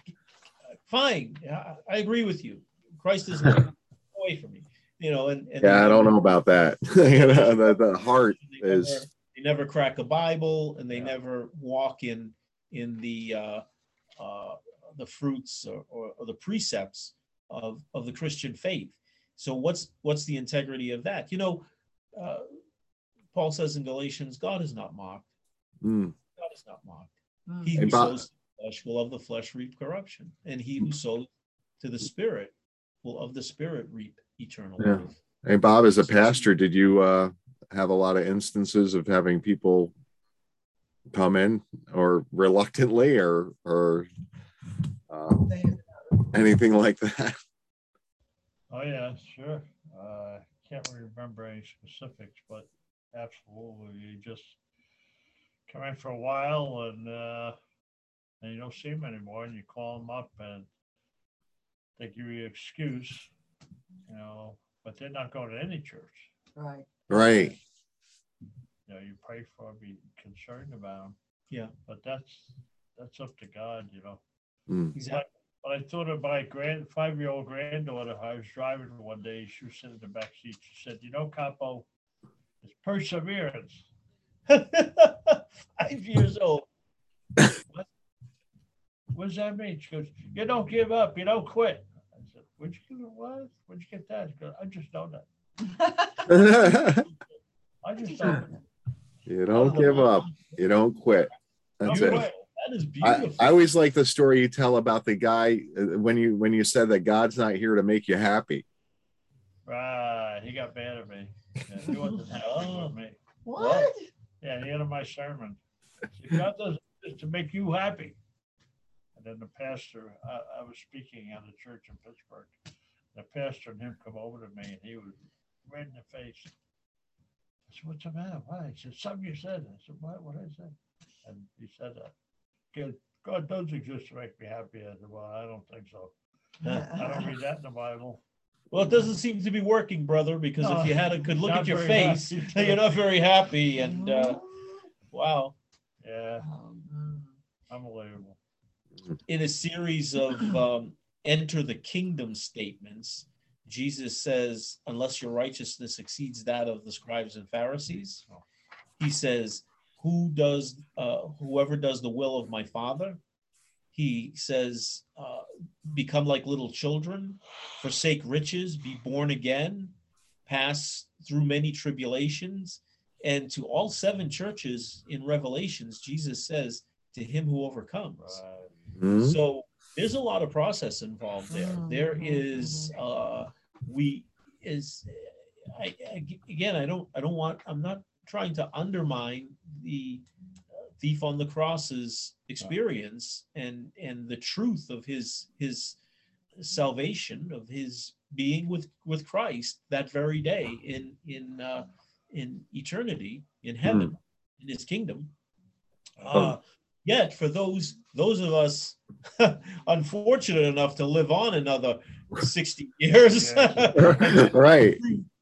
fine. I, I agree with you. Christ is <laughs> away from me, you know, and, and yeah i don't know about that <laughs> you know the, the heart They never, is they never crack a Bible and they Yeah. never walk in in the uh, uh, the fruits or, or, or the precepts of, of the Christian faith. So what's what's the integrity of that? You know, uh, Paul says in Galatians, God is not mocked. Mm, God is not mocked. Mm. He Hey, who Bob- sows to the flesh will of the flesh reap corruption, and he who sows to the Spirit will of the Spirit reap eternal Yeah. life. hey bob as a pastor did you uh have a lot of instances of having people come in or reluctantly or or uh, anything like that <laughs> Oh, yeah, sure. Uh, can't remember any specifics, but absolutely, you just come in for a while and, uh, and you don't see them anymore and you call them up and they give you an excuse, you know, but they're not going to any church. Right. Right. You know, you pray for be concerned about them. Yeah. But that's, that's up to God, you know. Mm. Exactly. But I thought of my grand, five-year-old granddaughter, I was driving one day, she was sitting in the back seat, she said, you know, Capo, it's perseverance. <laughs> Five years old. <laughs> What what does that mean? She goes, you don't give up, you don't quit. I said, where'd you get what? Where'd you get that? She goes, I just know that. <laughs> I just know that. you don't give up. You don't quit. That's You it. quit. That is I, beautiful. I always like the story you tell about the guy uh, when you when you said that God's not here to make you happy. Right, he got mad at me. Yeah, He wasn't happy with me. What? Yeah, the end of my sermon. See, God does this to make you happy. And then the pastor, I, I was speaking at a church in Pittsburgh. The pastor and him come over to me and he was red in the face. I said, what's the matter? Why? He said, something you said. I said, what, what I said? And he said, uh, God, God does exist to make me happy. I said, well, I don't think so. <laughs> I don't read that in the Bible. Well, it doesn't seem to be working, brother, because if you had a good look at your face, happy. <laughs> you're not very happy. And uh, wow, Yeah, Um, unbelievable. In a series of um, enter the kingdom statements, Jesus says, unless your righteousness exceeds that of the scribes and Pharisees, he says, who does, uh, whoever does the will of my father, he says, uh, become like little children, forsake riches, be born again, pass through many tribulations. And to all seven churches in Revelations, Jesus says, to him who overcomes. Right. Hmm? So there's a lot of process involved there. Mhm, There is, uh, we is, I, I- again, I don't, I don't want, I'm not trying to undermine the uh, thief on the cross's experience and, and the truth of his, his salvation, of his being with, with Christ that very day in, in, uh, in eternity, in heaven, in his kingdom. Uh, yet for those those of us <laughs> unfortunate enough to live on another 60 <laughs> years <laughs> right.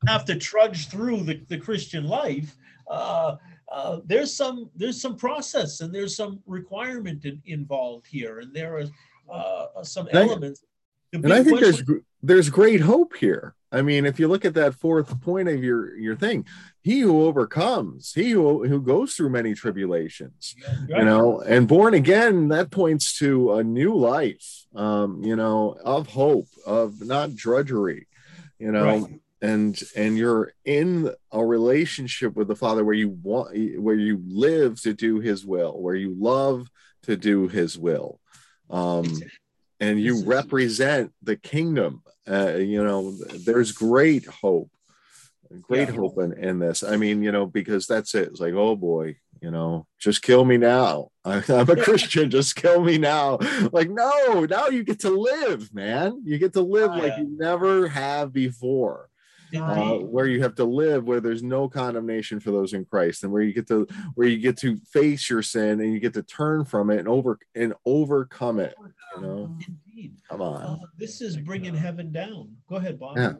have to trudge through the, the christian life uh, uh, there's some there's some process and there's some requirement in, involved here and there are uh, some And elements The And I think there's there's great hope here. I mean, if you look at that fourth point of your your thing, he who overcomes, he who who goes through many tribulations, you know, and born again, that points to a new life, um, you know, of hope, of not drudgery, you know, Right. and and you're in a relationship with the Father where you want where you live to do His will, where you love to do His will. Um, and you represent the kingdom. Uh, you know, there's great hope, great Yeah. hope in, in this. I mean, you know, because that's it. It's like, oh boy, you know, just kill me now. I, <laughs> I'm a Christian, just kill me now. Like, no, now you get to live, man. You get to live like you never have before. Uh, where you have to live where there's no condemnation for those in Christ and where you get to where you get to face your sin and you get to turn from it and over and overcome it you know Indeed. come on Uh, this is bringing heaven down. Go ahead, Bob. Yeah.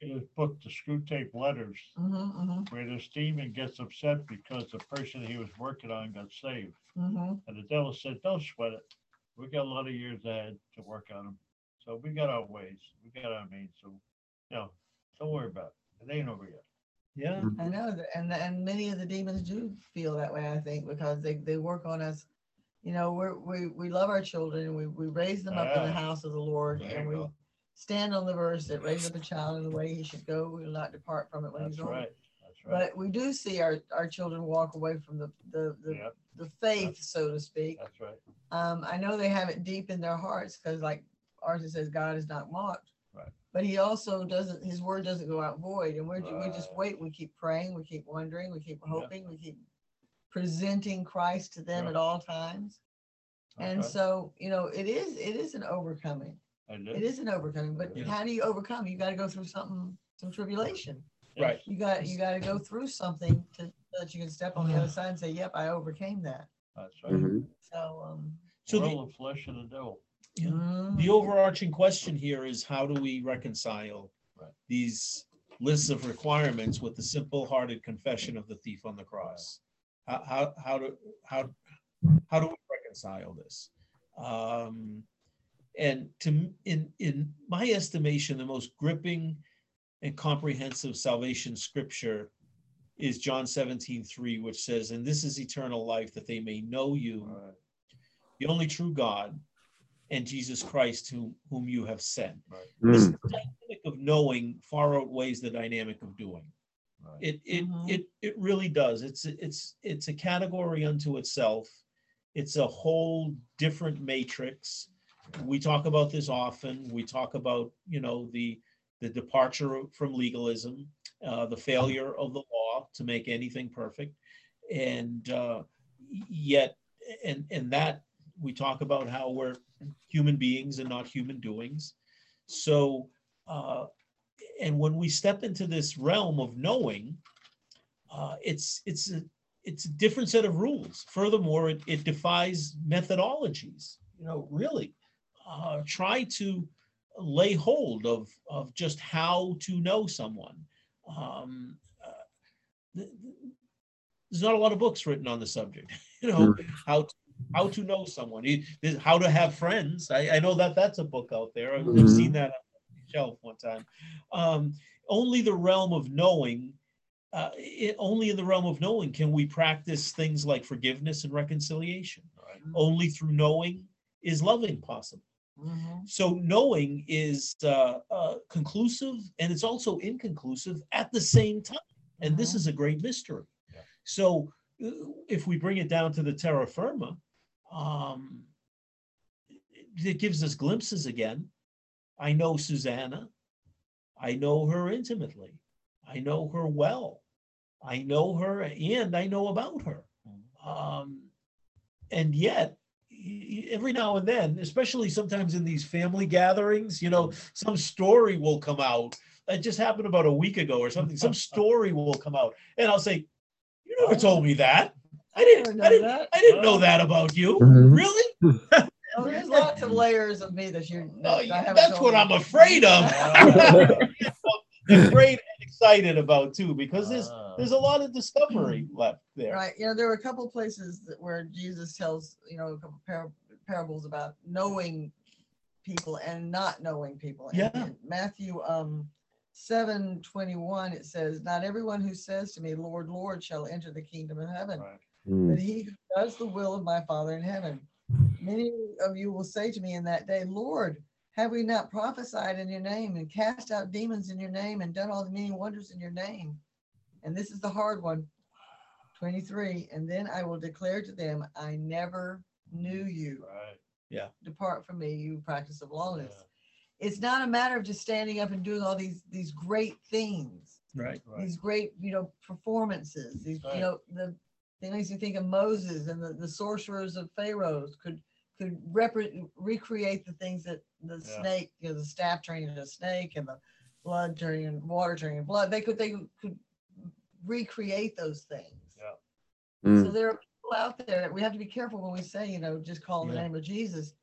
In his book, The Screwtape Letters, mhm, mhm, where this demon gets upset because the person he was working on got saved. mhm. And the devil said, don't sweat it. We got a lot of years ahead to work on them. So we got our ways, we got our means, so, you know, don't worry about it. It ain't over yet. Yeah. I know, and and many of the demons do feel that way. I think because they they work on us. You know, we're, we we love our children and we we raise them up in the house of the Lord, there and we go. stand on the verse that raise up a child in the way he should go. We will not depart from it when That's he's old. right, that's right. But we do see our our children walk away from the the the, Yep, the faith, so to speak. that's right. Um, I know they have it deep in their hearts because, like Arthur says, God is not mocked. Right. But he also doesn't, his word doesn't go out void. And we're, we just wait. We keep praying. We keep wondering. We keep hoping. We keep presenting Christ to them Yeah. at all times. And That's so, you know, it is, it is an overcoming. And It it- is an overcoming. But Yeah. how do you overcome? You got to go through something, some tribulation. Right. You got, you got to go through something to, that you can step on the other side and say, "Yep, I overcame that." That's right. Mhm. So, um, So World the, of flesh and the devil. yeah. the overarching question here is how do we reconcile Right. these lists of requirements with the simple-hearted confession of the thief on the cross? How, how, how do, how, how do we reconcile this? Um, and to, in, in my estimation, the most gripping and comprehensive salvation scripture is John 17, 3, which says, and this is eternal life, that they may know you, Right. the only true God, and Jesus Christ, whom, whom you have sent. Mm. This dynamic of knowing far outweighs the dynamic of doing. Right. It it Mhm. it it really does. It's it's it's a category unto itself. It's a whole different matrix. We talk about this often. We talk about you know the the departure from legalism, uh, the failure of the law to make anything perfect, and uh, yet and and that we talk about how we're human beings and not human doings. So uh, and when we step into this realm of knowing, uh, it's it's a it's a different set of rules. Furthermore, it, it defies methodologies. You know, really, uh, try to lay hold of of just how to know someone. Um, uh, th- th- there's not a lot of books written on the subject. <laughs> You know, how to, how to know someone, how to have friends. I, I know that that's a book out there. I've, Mhm. seen that shelf one time. Um, only the realm of knowing, uh, it, only in the realm of knowing can we practice things like forgiveness and reconciliation. Right. Only through knowing is loving possible. mhm. So knowing is uh, uh, conclusive and it's also inconclusive at the same time. And this Mhm. is a great mystery. Yeah. So uh, if we bring it down to the terra firma, um, it gives us glimpses again. I know Suzanna. I know her intimately. I know her well. I know her and I know about her. Um, and yet, y- y- every now and then, especially sometimes in these family gatherings, you know, some story will come out. It just happened about a week ago or something. Some <laughs> story will come out, and I'll say, "You never told me that. I didn't. never I know didn't. that. I didn't know that about you. Mhm. Really? <laughs> Of layers of me that you. Oh, that I yeah, haven't that's what you. I'm afraid of. <laughs> afraid and excited about too, because there's Ah. there's a lot of discovery left there. Right. You know, there were a couple of places that where Jesus tells, you know, a couple par- parables about knowing people and not knowing people. And Yeah. in Matthew um, seven twenty one, it says, Not everyone who says to me, Lord, Lord, shall enter the kingdom of heaven, Right. Mm. but he who does the will of my Father in heaven. Many of you will say to me in that day, Lord, have we not prophesied in your name and cast out demons in your name and done all the many wonders in your name? And this is the hard one. 23. And then I will declare to them, I never knew mm, you. Right. Yeah. Depart from me, you practice of lawlessness. Yeah. It's not a matter of just standing up and doing all these these great things, Right. Right. these great, you know, performances. These, Right. you know, the things you think of Moses and the, the sorcerers of Pharaohs could could repre- recreate the things that the Yeah. snake, you know, the staff turning into a snake and the blood turning and water turning into blood. They could they could recreate those things. Yeah. So Mm. there are people out there that we have to be careful when we say, you know, just call in the name of Jesus.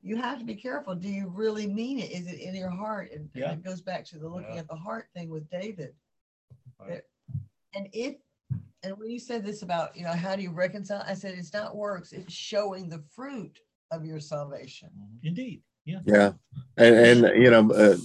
You have to be careful. Do you really mean it? Is it in your heart? And, and it goes back to the looking Yeah. at the heart thing with David. Right. And if, and when you said this about, you know, how do you reconcile? I said, it's not works, it's showing the fruit of your salvation. Indeed. Yeah. Yeah, and and you know uh,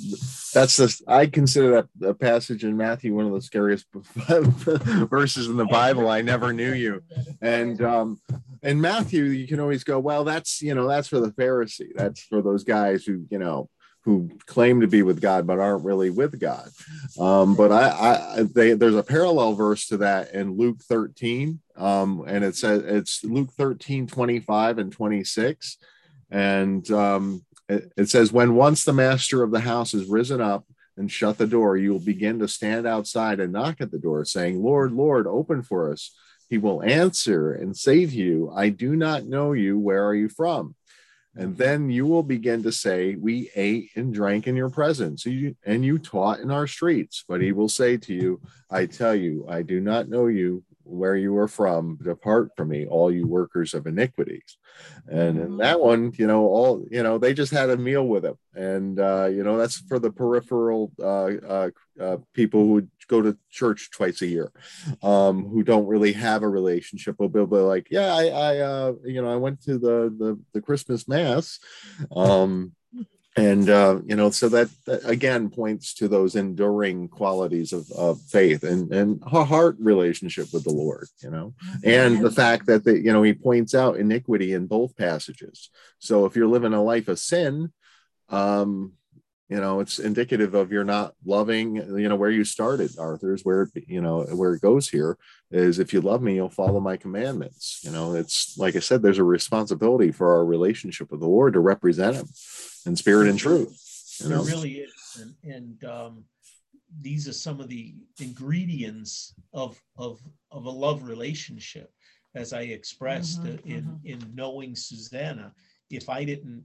that's the I consider that a passage in Matthew one of the scariest <laughs> verses in the Bible. I never knew you, and um, in Matthew you can always go, well, that's you know that's for the Pharisee, that's for those guys who you know who claim to be with God but aren't really with God. Um, but I, I they, there's a parallel verse to that in Luke 13, um, and it says it's Luke 13, 25 and 26. And um, it, it says, When once the master of the house has risen up and shut the door, you will begin to stand outside and knock at the door, saying, Lord, Lord, open for us. He will answer and say to you, I do not know you. Where are you from? And mm-hmm. then you will begin to say, We ate and drank in your presence, and you taught in our streets. But he mm-hmm. will say to you, I tell you, I do not know you. Where you are from, depart from me, all you workers of iniquities. And in that one, you know, all you know, they just had a meal with him, and uh, you know, that's for the peripheral uh, uh, uh, people who go to church twice a year, um, who don't really have a relationship. Will be like, yeah, I, I uh, you know, I went to the the, the Christmas mass. Um, and uh, you know so that, that again points to those enduring qualities of, of faith and and heart relationship with the lord you know? And the fact that the, you know he points out iniquity in both passages. So if you're living a life of sin um you know it's indicative of you're not loving you know where you started arthur's where it, you know where it goes here is if you love me you'll follow my commandments. You know it's like i said there's a responsibility for our relationship with the lord to represent him in spirit and truth you know It really is. And, and um, these are some of the ingredients of, of, of a love relationship. As I expressed Mhm, uh, in, in knowing Suzanna, if I didn't,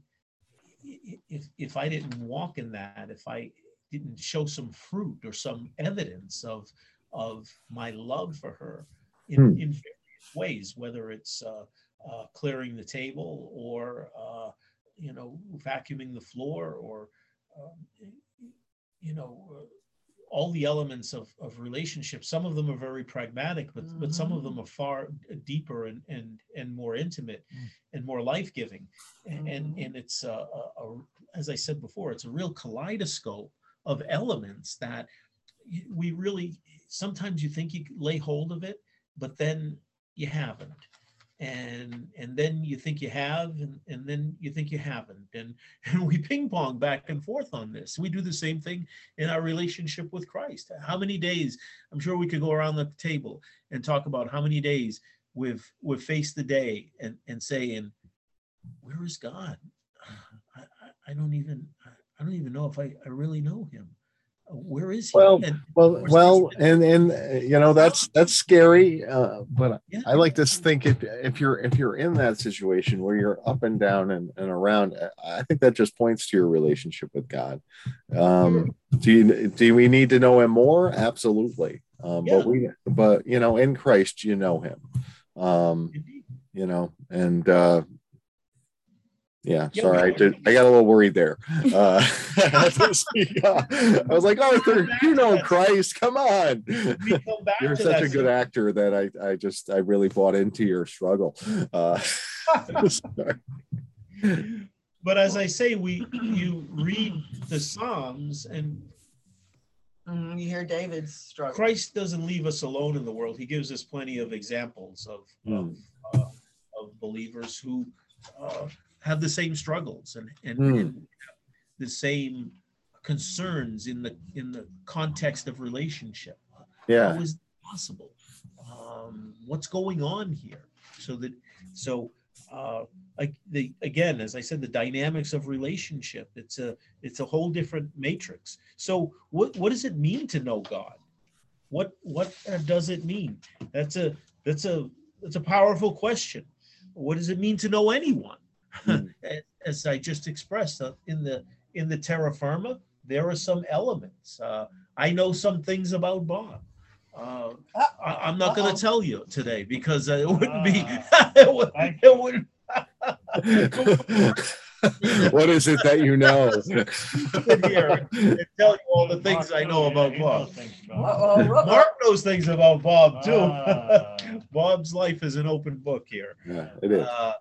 if, if I didn't walk in that, if I didn't show some fruit or some evidence of, of my love for her in, Hmm. in various ways, whether it's uh, uh, clearing the table or, uh, you know, vacuuming the floor or, um, you know, uh, all the elements of, of relationships. Some of them are very pragmatic, but but some of them are far deeper and and and more intimate and more life giving. And and, Mhm. and it's a, a, a, as I said before, it's a real kaleidoscope of elements that we really sometimes you think you lay hold of it, but then you haven't and and then you think you have and, and then you think you haven't. And <laughs> and we ping pong back and forth on this. We do the same thing in our relationship with christ. How many days i'm sure we could go around the table and talk about how many days we've we've faced the day and and saying where is god? <sighs> I i, I don't even i don't even know if i i really know him where is he? Well, And- well well and and you know that's that's scary uh, but yeah. I like to think if if you're if you're in that situation where you're up and down and, and around uh, i think that just points to your relationship with god. Um do you do we need to know him more? Absolutely. Um Yeah. but we but you know in christ you know him. Um indeed. you know and uh yeah, Yeah, sorry, I did. I got a little worried there. Uh, <laughs> I was like, Arthur, you know Christ, come on. we come back You're such a good same- actor that I, I just, I really bought into your struggle. Uh. <laughs> <laughs> But as I say, we you read the Psalms and Mhm, You hear David's struggle. Christ doesn't leave us alone in the world. He gives us plenty of examples of of, Hmm. uh, of believers who uh, have the same struggles and and, Hmm. and the same concerns in the in the context of relationship. yeah, How is possible? Um, what's going on here? So that so uh, like the again, as I said, the dynamics of relationship. It's a it's a whole different matrix. So what what does it mean to know God? What what does it mean? That's a that's a that's a powerful question. What does it mean to know anyone? <laughs> Mm. As I just expressed uh, in the in the terra firma, there are some elements. Uh, I know some things about Bob. Uh, I, I'm not going to tell you today because uh, it wouldn't be. Ah. <laughs> it, would, it wouldn't. <laughs> <laughs> what is it that you know? <laughs> sit here and tell you all the things I know about Bob. about whoa, whoa. Mark knows things about Bob too. Ah. <laughs> Bob's life is an open book here. yeah, it is. Uh,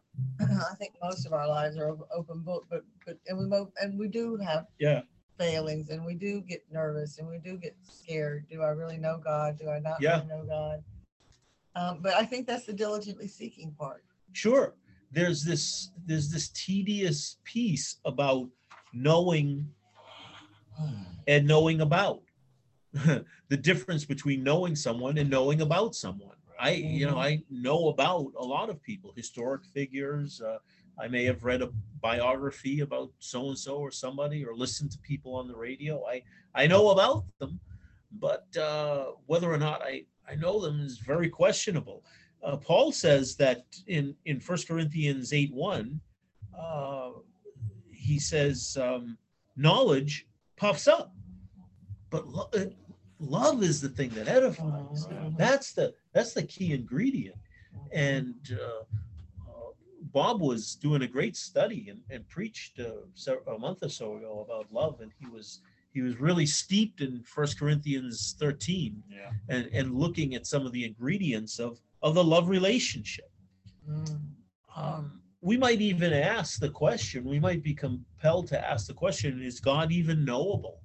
I think most of our lives are open book, but but and we and we do have yeah, failings, and we do get nervous, and we do get scared. Do I really know God? Do I not Yeah. really know God? Um, but I think that's the diligently seeking part. sure. There's this there's this tedious piece about knowing and knowing about. <laughs> The difference between knowing someone and knowing about someone i you know i know about a lot of people historic figures uh, i may have read a biography about so and so or somebody or listened to people on the radio. I i know about them but uh, whether or not i i know them is very questionable uh, paul says that in in First corinthians 8 1 uh, he says um, knowledge puffs up but lo- uh, love is the thing that edifies. That's the that's the key ingredient. And uh, uh, Bob was doing a great study and, and preached uh, a month or so ago about love, and he was he was really steeped in First Corinthians 13 Yeah. and, and looking at some of the ingredients of of the love relationship. Mm. Um, we might even ask the question. We might be compelled to ask the question: Is God even knowable?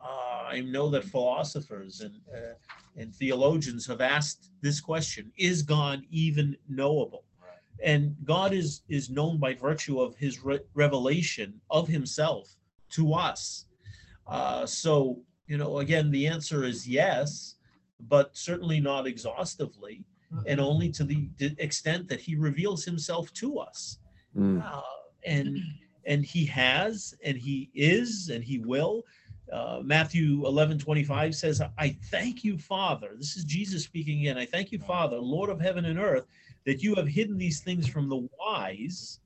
Uh, I know that philosophers and uh, and theologians have asked this question: Is God even knowable? And God is is known by virtue of His re- revelation of Himself to us. Uh, so you know, again, the answer is yes, but certainly not exhaustively and only to the the extent that he reveals himself to us. Mm. uh, and and he has and he is and he will. Uh, matthew 11 25 says i thank you father. This is jesus speaking again. I thank you father lord of heaven and earth that you have hidden these things from the wise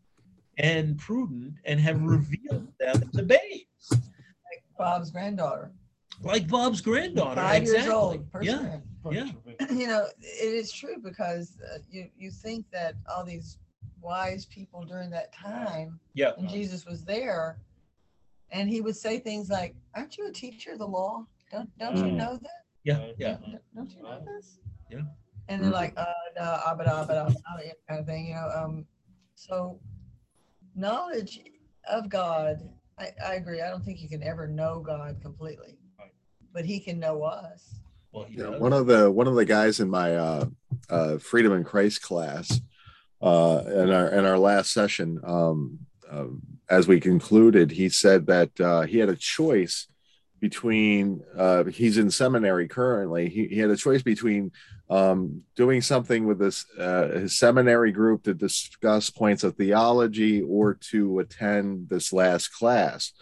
and prudent and have <laughs> revealed them to babes. Bob's granddaughter, like bob's granddaughter five years exactly. old. yeah Yeah. <clears throat> you know, it is true because uh, you you think that all these wise people during that time, yeah and Jesus was there, and he would say things like, "Aren't you a teacher of the law? Don't don't you Mm. know that? yeah yeah Don't, don't you know this?" Yeah. And they're Mhm. like, "Uh, no, but but ah, ah," yeah, kind of thing, you know. Um, so knowledge of God, I, I agree. I don't think you can ever know God completely, Right. But He can know us. well Yeah, does. one of the one of the guys in my uh, uh, Freedom in Christ class uh, in our in our last session, um, um, as we concluded, he said that uh, he had a choice between uh, he's in seminary currently. He, he had a choice between um, doing something with this uh, his seminary group to discuss points of theology or to attend this last class.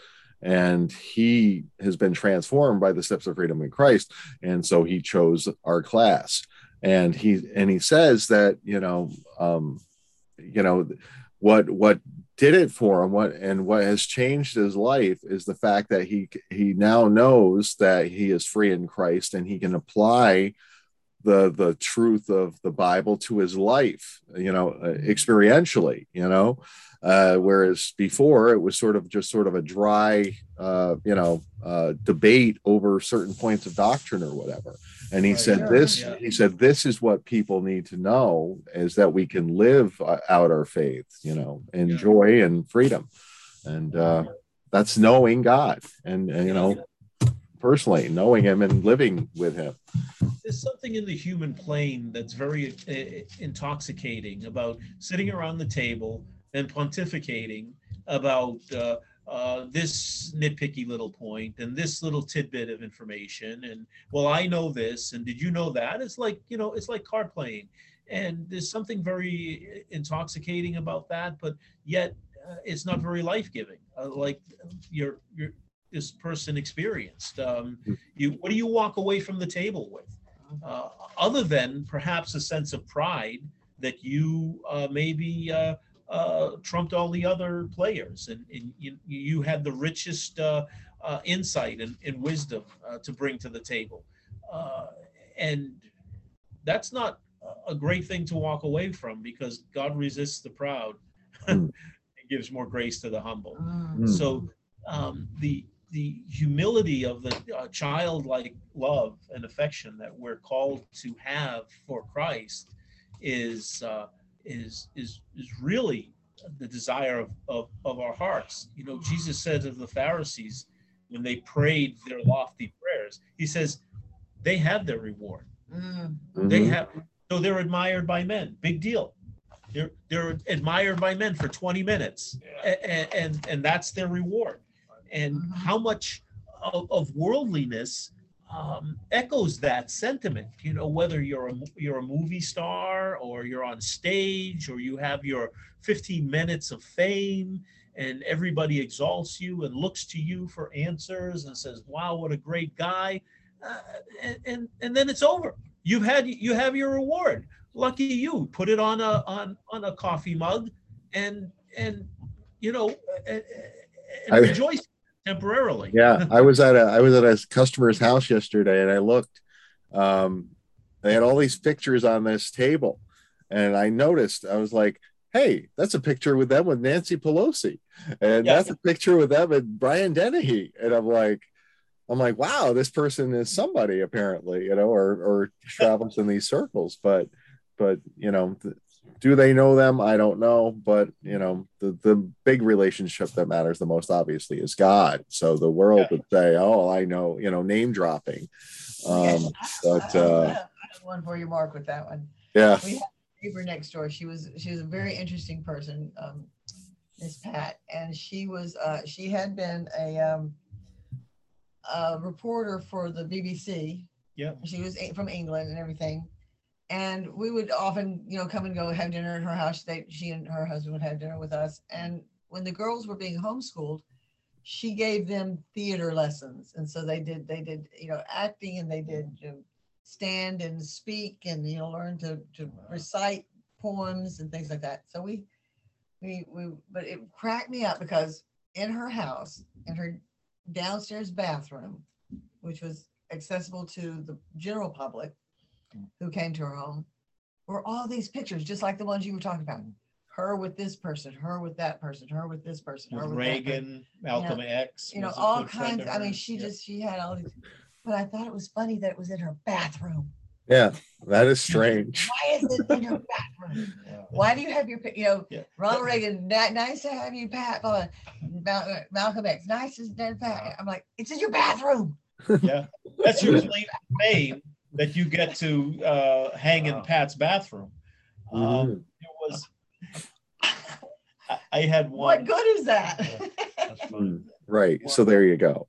And he has been transformed by the steps of freedom in Christ and so he chose our class. And he and he says that you know um you know what what did it for him what and what has changed his life is the fact that he he now knows that he is free in Christ and he can apply the the truth of the bible to his life you know uh, experientially you know? Uh, whereas before it was sort of just sort of a dry uh, you know uh, debate over certain points of doctrine or whatever. And he said Yeah, this yeah. he said this is what people need to know is that we can live uh, out our faith you know in Yeah. joy and freedom. And uh, that's knowing god. And, and you know personally knowing him and living with him. There's something in the human plane that's very uh, intoxicating about sitting around the table and pontificating about uh, uh, this nitpicky little point and this little tidbit of information and well i know this and did you know that? It's like you know it's like card playing. And there's something very intoxicating about that but yet uh, it's not very life-giving. Uh, like your your this person experienced um, you what do you walk away from the table with uh, other than perhaps a sense of pride that you uh, maybe uh, uh, trumped all the other players and, and you, you had the richest uh, uh, insight and, and wisdom uh, to bring to the table. Uh, and that's not a great thing to walk away from because God resists the proud <laughs> and gives more grace to the humble. Mm. Mm. So um, the the humility of the uh, childlike love and affection that we're called to have for Christ is uh, is is is really the desire of, of of our hearts. You know, Jesus said of the Pharisees when they prayed their lofty prayers, he says they have their reward. Mm. They Mhm. have so they're admired by men. Big deal. They're they're admired by men for 20 minutes Yeah. and and, and that's their reward and Mhm. how much of, of worldliness um, echoes that sentiment you know whether you're a you're a movie star or you're on stage or you have your 15 minutes of fame and everybody exalts you and looks to you for answers and says wow what a great guy. Uh, and, and and then it's over. You've had you have your reward. Lucky you. Put it on a on on a coffee mug and and you know and, and I- rejoice temporarily. Yeah, <laughs> I was at a I was at a customer's house yesterday, and I looked. Um, they had all these pictures on this table, and I noticed. I was like, "Hey, that's a picture with them with Nancy Pelosi, and Yeah. that's a picture with them and Brian Dennehy." And I'm like, "I'm like, wow, this person is somebody apparently, you know, or or travels in these circles." But but you know, do they know them? I don't know, but you know, the the big relationship that matters the most obviously is God. So the world Yeah. would say, "Oh, I know," you know, name dropping. Um, but uh, one for you, Mark, with that one. yeah, We had a neighbor next door. She was she was a very interesting person, um, Miss Pat, and she was uh, she had been a um, a reporter for the BBC. Yeah. She was from England and everything. And we would often, you know, come and go have dinner at her house. They, she and her husband would have dinner with us. And when the girls were being homeschooled, she gave them theater lessons. And so they did, they did, you know, acting and they did you know, stand and speak and, you know, learn to, to recite poems and things like that. So we, we, we, but it cracked me up because in her house, in her downstairs bathroom, which was accessible to the general public who came to her home, were all these pictures, just like the ones you were talking about. Her with this person, her with that person, her with this person, her With with that person. Reagan, Malcolm X. You know, all kinds. of I mean, she Yeah. just she had all these. But I thought it was funny that it was in her bathroom. yeah, that is strange. Why is it in your bathroom? <laughs> Why do you have your, pic- you know, Yeah. Ronald Reagan, ni- nice to have you, Pat. blah, blah. Uh, Malcolm X, nice to have Pat. I'm like, it's in your bathroom. Yeah, that's your claim to fame that you get to uh, hang in Pat's bathroom. Um, Mhm. it was. I, I had one. What good is that? That's funny. Right. So there you go.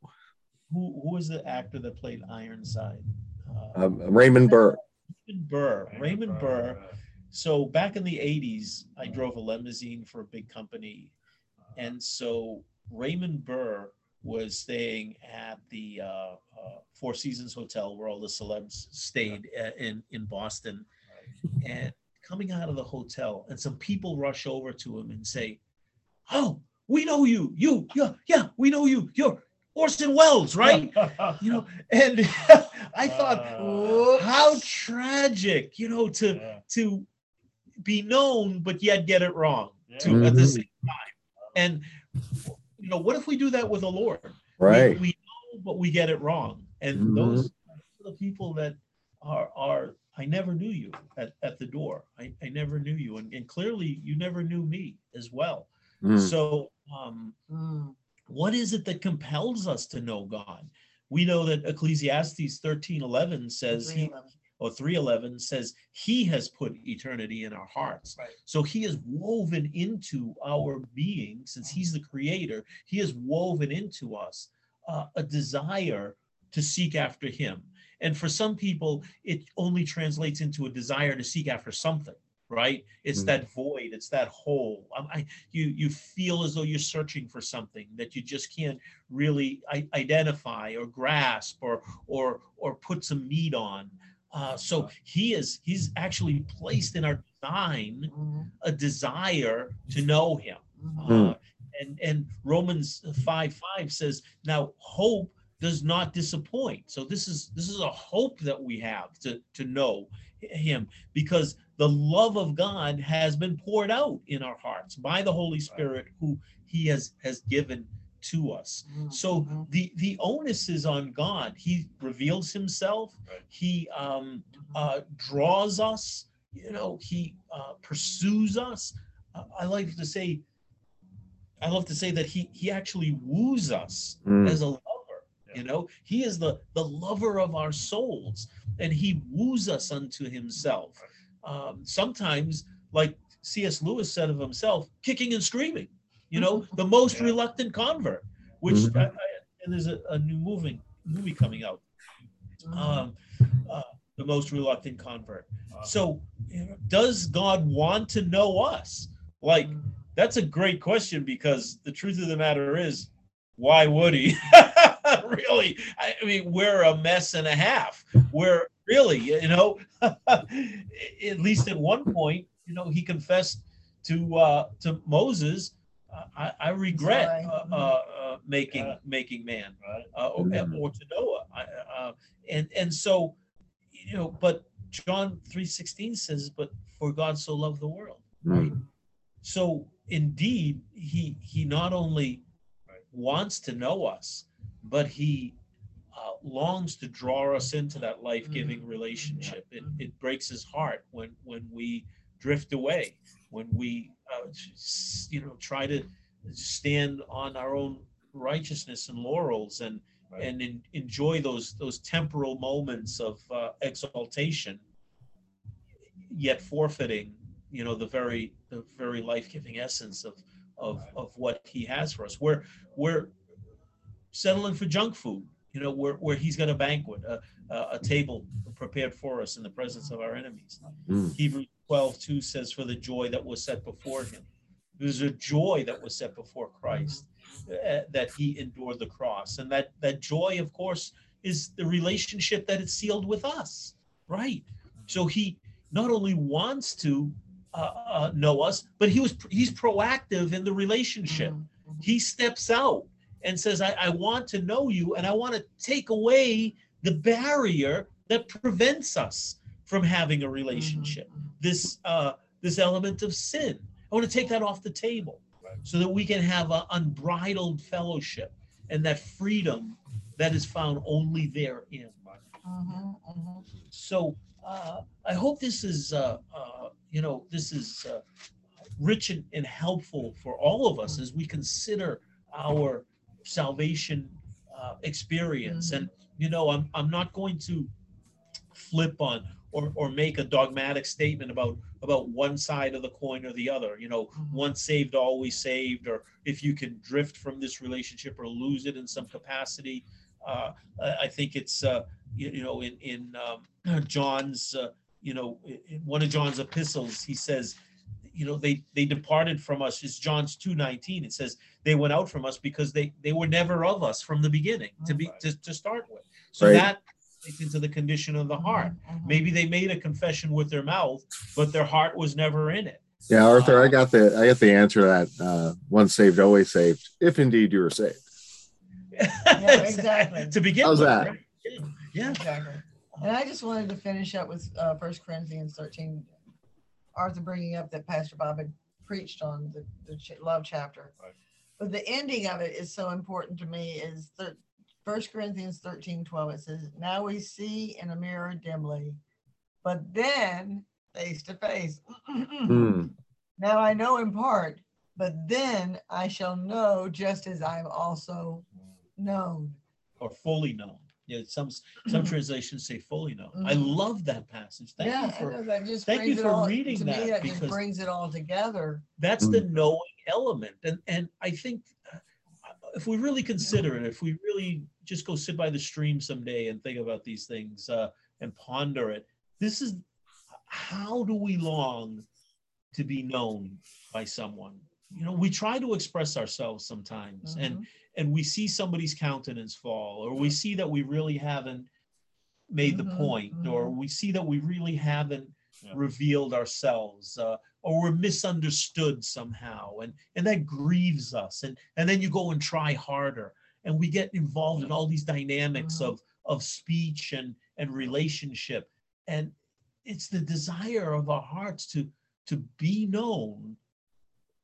Who who was the actor that played Ironside? Uh, Um, Raymond Burr. Raymond Burr. Raymond Burr. So back in the '80s, I drove a limousine for a big company, and so Raymond Burr was staying at the uh, uh, Four Seasons Hotel where all the celebs stayed uh, in in Boston, and coming out of the hotel, and some people rush over to him and say, "Oh, we know you. You, yeah, yeah, we know you. You're Orson Welles, right?" <laughs> you know, and <laughs> I thought, Uh, how tragic, you know, to yeah, to be known but yet get it wrong yeah. too at the Mhm. same time. And you know, what if we do that with the Lord? Right. We, know, but we get it wrong. And Mhm. those are the people that are are I never knew you at, at the door. I, I never knew you. And, and clearly you never knew me as well. Mm. So um Mm, what is it that compels us to know God? We know that Ecclesiastes 13 11 says he 311. Or 311 says he has put eternity in our hearts. Right. so he is woven into our being since he's the creator. He has woven into us uh, a desire to seek after him. And for some people it only translates into a desire to seek after something right? It's Mhm. that void. It's that hole. Um, I, you you feel as though you're searching for something that you just can't really I- identify or grasp or or or put some meat on uh, so he is he's actually placed in our design Mhm, a desire to know him. mhm. Uh, and and Romans 5 5 says, now hope does not disappoint. So this is this is a hope that we have to to know him because the love of God has been poured out in our hearts by the Holy Spirit who he has has given to us. Mhm, So mhm, the the onus is on God. He reveals himself. Right. He um, mhm. uh, draws us. You know, he uh, pursues us. Uh, I like to say, I love to say that he he actually woos us Mm. as a lover. You know, he is the the lover of our souls, and he woos us unto himself. Um, sometimes, like C.S. Lewis said of himself, kicking and screaming. You know, the most Yeah. reluctant convert. Which Mhm. I, I, and there's a, a new moving movie coming out. Um, uh, the most reluctant convert. So, does God want to know us? Like, that's a great question because the truth of the matter is, why would he? <laughs> really? I, I mean, we're a mess and a half. We're really, you know, <laughs> at least at one point, you know, he confessed to uh, to Moses, I, I regret uh, uh, uh, making Yeah. making man Right? uh, or, Mhm. or to Noah. I, uh, and and so, you know, but John three sixteen says, "But for God so loved the world." Mm. So indeed, he he not only Right. wants to know us, but he uh, longs to draw us into that life-giving relationship. It, it breaks his heart when when we drift away, when we uh, you know try to stand on our own righteousness and laurels and Right. and en- enjoy those those temporal moments of uh, exaltation, yet forfeiting you know the very the very life-giving essence of of of what he has for us we're we're settling for junk food you know where where he's got a banquet a, a, a table prepared for us in the presence of our enemies Mm. hebrews 12 2 says for the joy that was set before him. There's a joy that was set before christ uh, that he endured the cross. And that that joy of course is the relationship that is sealed with us right? So he not only wants to uh, uh, know us but he was he's proactive in the relationship. Mhm. he steps out and says I, I want to know you and i want to take away the barrier that prevents us from having a relationship Mhm. this uh this element of sin i want to take that off the table so that we can have an unbridled fellowship and that freedom that is found only therein. Mhm. so uh, I hope this is, uh, uh, you know, this is uh, rich and, and helpful for all of us as we consider our salvation uh, experience. And you know, I'm I'm not going to flip on or or make a dogmatic statement about about one side of the coin or the other. You know, Mhm. once saved, always saved, or if you can drift from this relationship or lose it in some capacity. Uh, I I think it's uh, you, you know in in um, <clears throat> John's uh, you know in in one of John's epistles he says you know they they departed from us it's John's 2:19 it says they went out from us because they they were never of us from the beginning to be to, to start with so Right. that takes into the condition of the mm-hmm, heart. Mm-hmm. Maybe they made a confession with their mouth, but their heart was never in it. Yeah, Arthur, I got the I got the answer to that uh, once saved, always saved. If indeed you were saved. <laughs> yeah, exactly. to begin How's with, that? Right? Yeah, exactly. And I just wanted to finish up with uh, First uh, Corinthians thirteen. Arthur bringing up that Pastor Bob had preached on the, the ch- love chapter, right. but the ending of it is so important to me. Is that 1 Corinthians 13 12, it says, Now we see in a mirror dimly, but then face to face. mm. <clears throat> Now I know in part, but then I shall know just as I've also known. Or fully known. Yeah, some some <clears throat> translations say fully known. Mm-hmm. I love that passage. Thank yeah, you for, thank you for all, reading that. Me, that because brings it all together. That's mm-hmm. the hmm. knowing element. And and I think if we really consider it if we really just go sit by the stream someday and think about these things uh, and ponder it this is how do we long to be known by someone you know we try to express ourselves sometimes and Mhm. and we see somebody's countenance fall or we see that we really haven't made the Mhm, point or mhm. we see that we really haven't Yeah. revealed ourselves uh, or we're misunderstood somehow and and that grieves us and and then you go and try harder and we get involved in all these dynamics Mhm. of of speech and and relationship and it's the desire of our hearts to to be known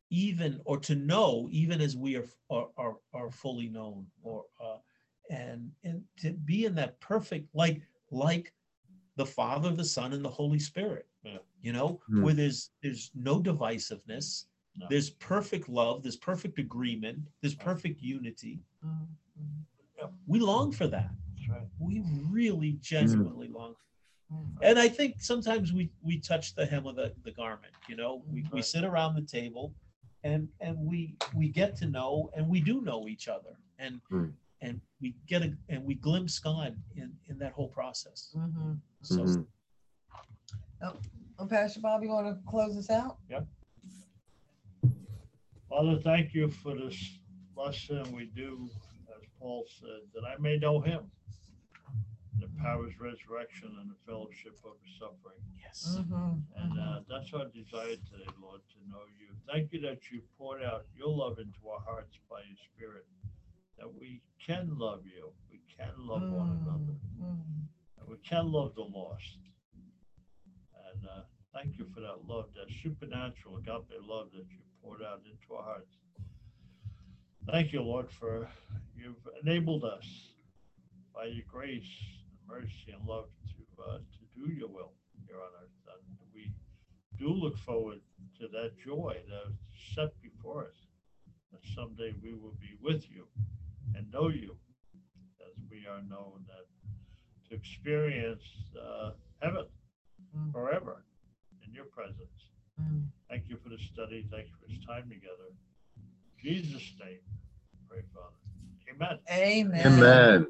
even or to know even as we are are are, are fully known or uh, and and to be in that perfect like like the father the son and the holy spirit Yeah. you know Hmm. where there's there's no divisiveness No. there's perfect love there's perfect agreement there's perfect unity Mhm, mhm, we long for that right. we really genuinely long mhm. and I think sometimes we we touch the hem of the, the garment, you know, we, we sit around the table and and we we get to know and we do know each other and Hmm. and we get a and we glimpse God in in that whole process. Mhm. So Mhm. Well, Pastor Bob, you want to close us out? Yep. Father, thank you for this lesson we do, as Paul said, that I may know him. the powers resurrection and the fellowship of the suffering. Yes. Mhm, And uh, that's our desire today, Lord, to know you. Thank you that you poured out your love into our hearts by your Spirit, that we can love you, we can love one another, Mm, and we can love the lost. And uh, thank you for that love, that supernatural agape love that you poured out into our hearts. Thank you, Lord, for you've enabled us by your grace, and mercy, and love to uh, to do your will here on earth. And we do look forward to that joy that's set before us. That someday we will be with you and know you as we are known. That experience uh, heaven Mm. forever in your presence. mm. Thank you for the study. Thank you for this time together. In Jesus' name, pray, Father. Amen. Amen. Amen.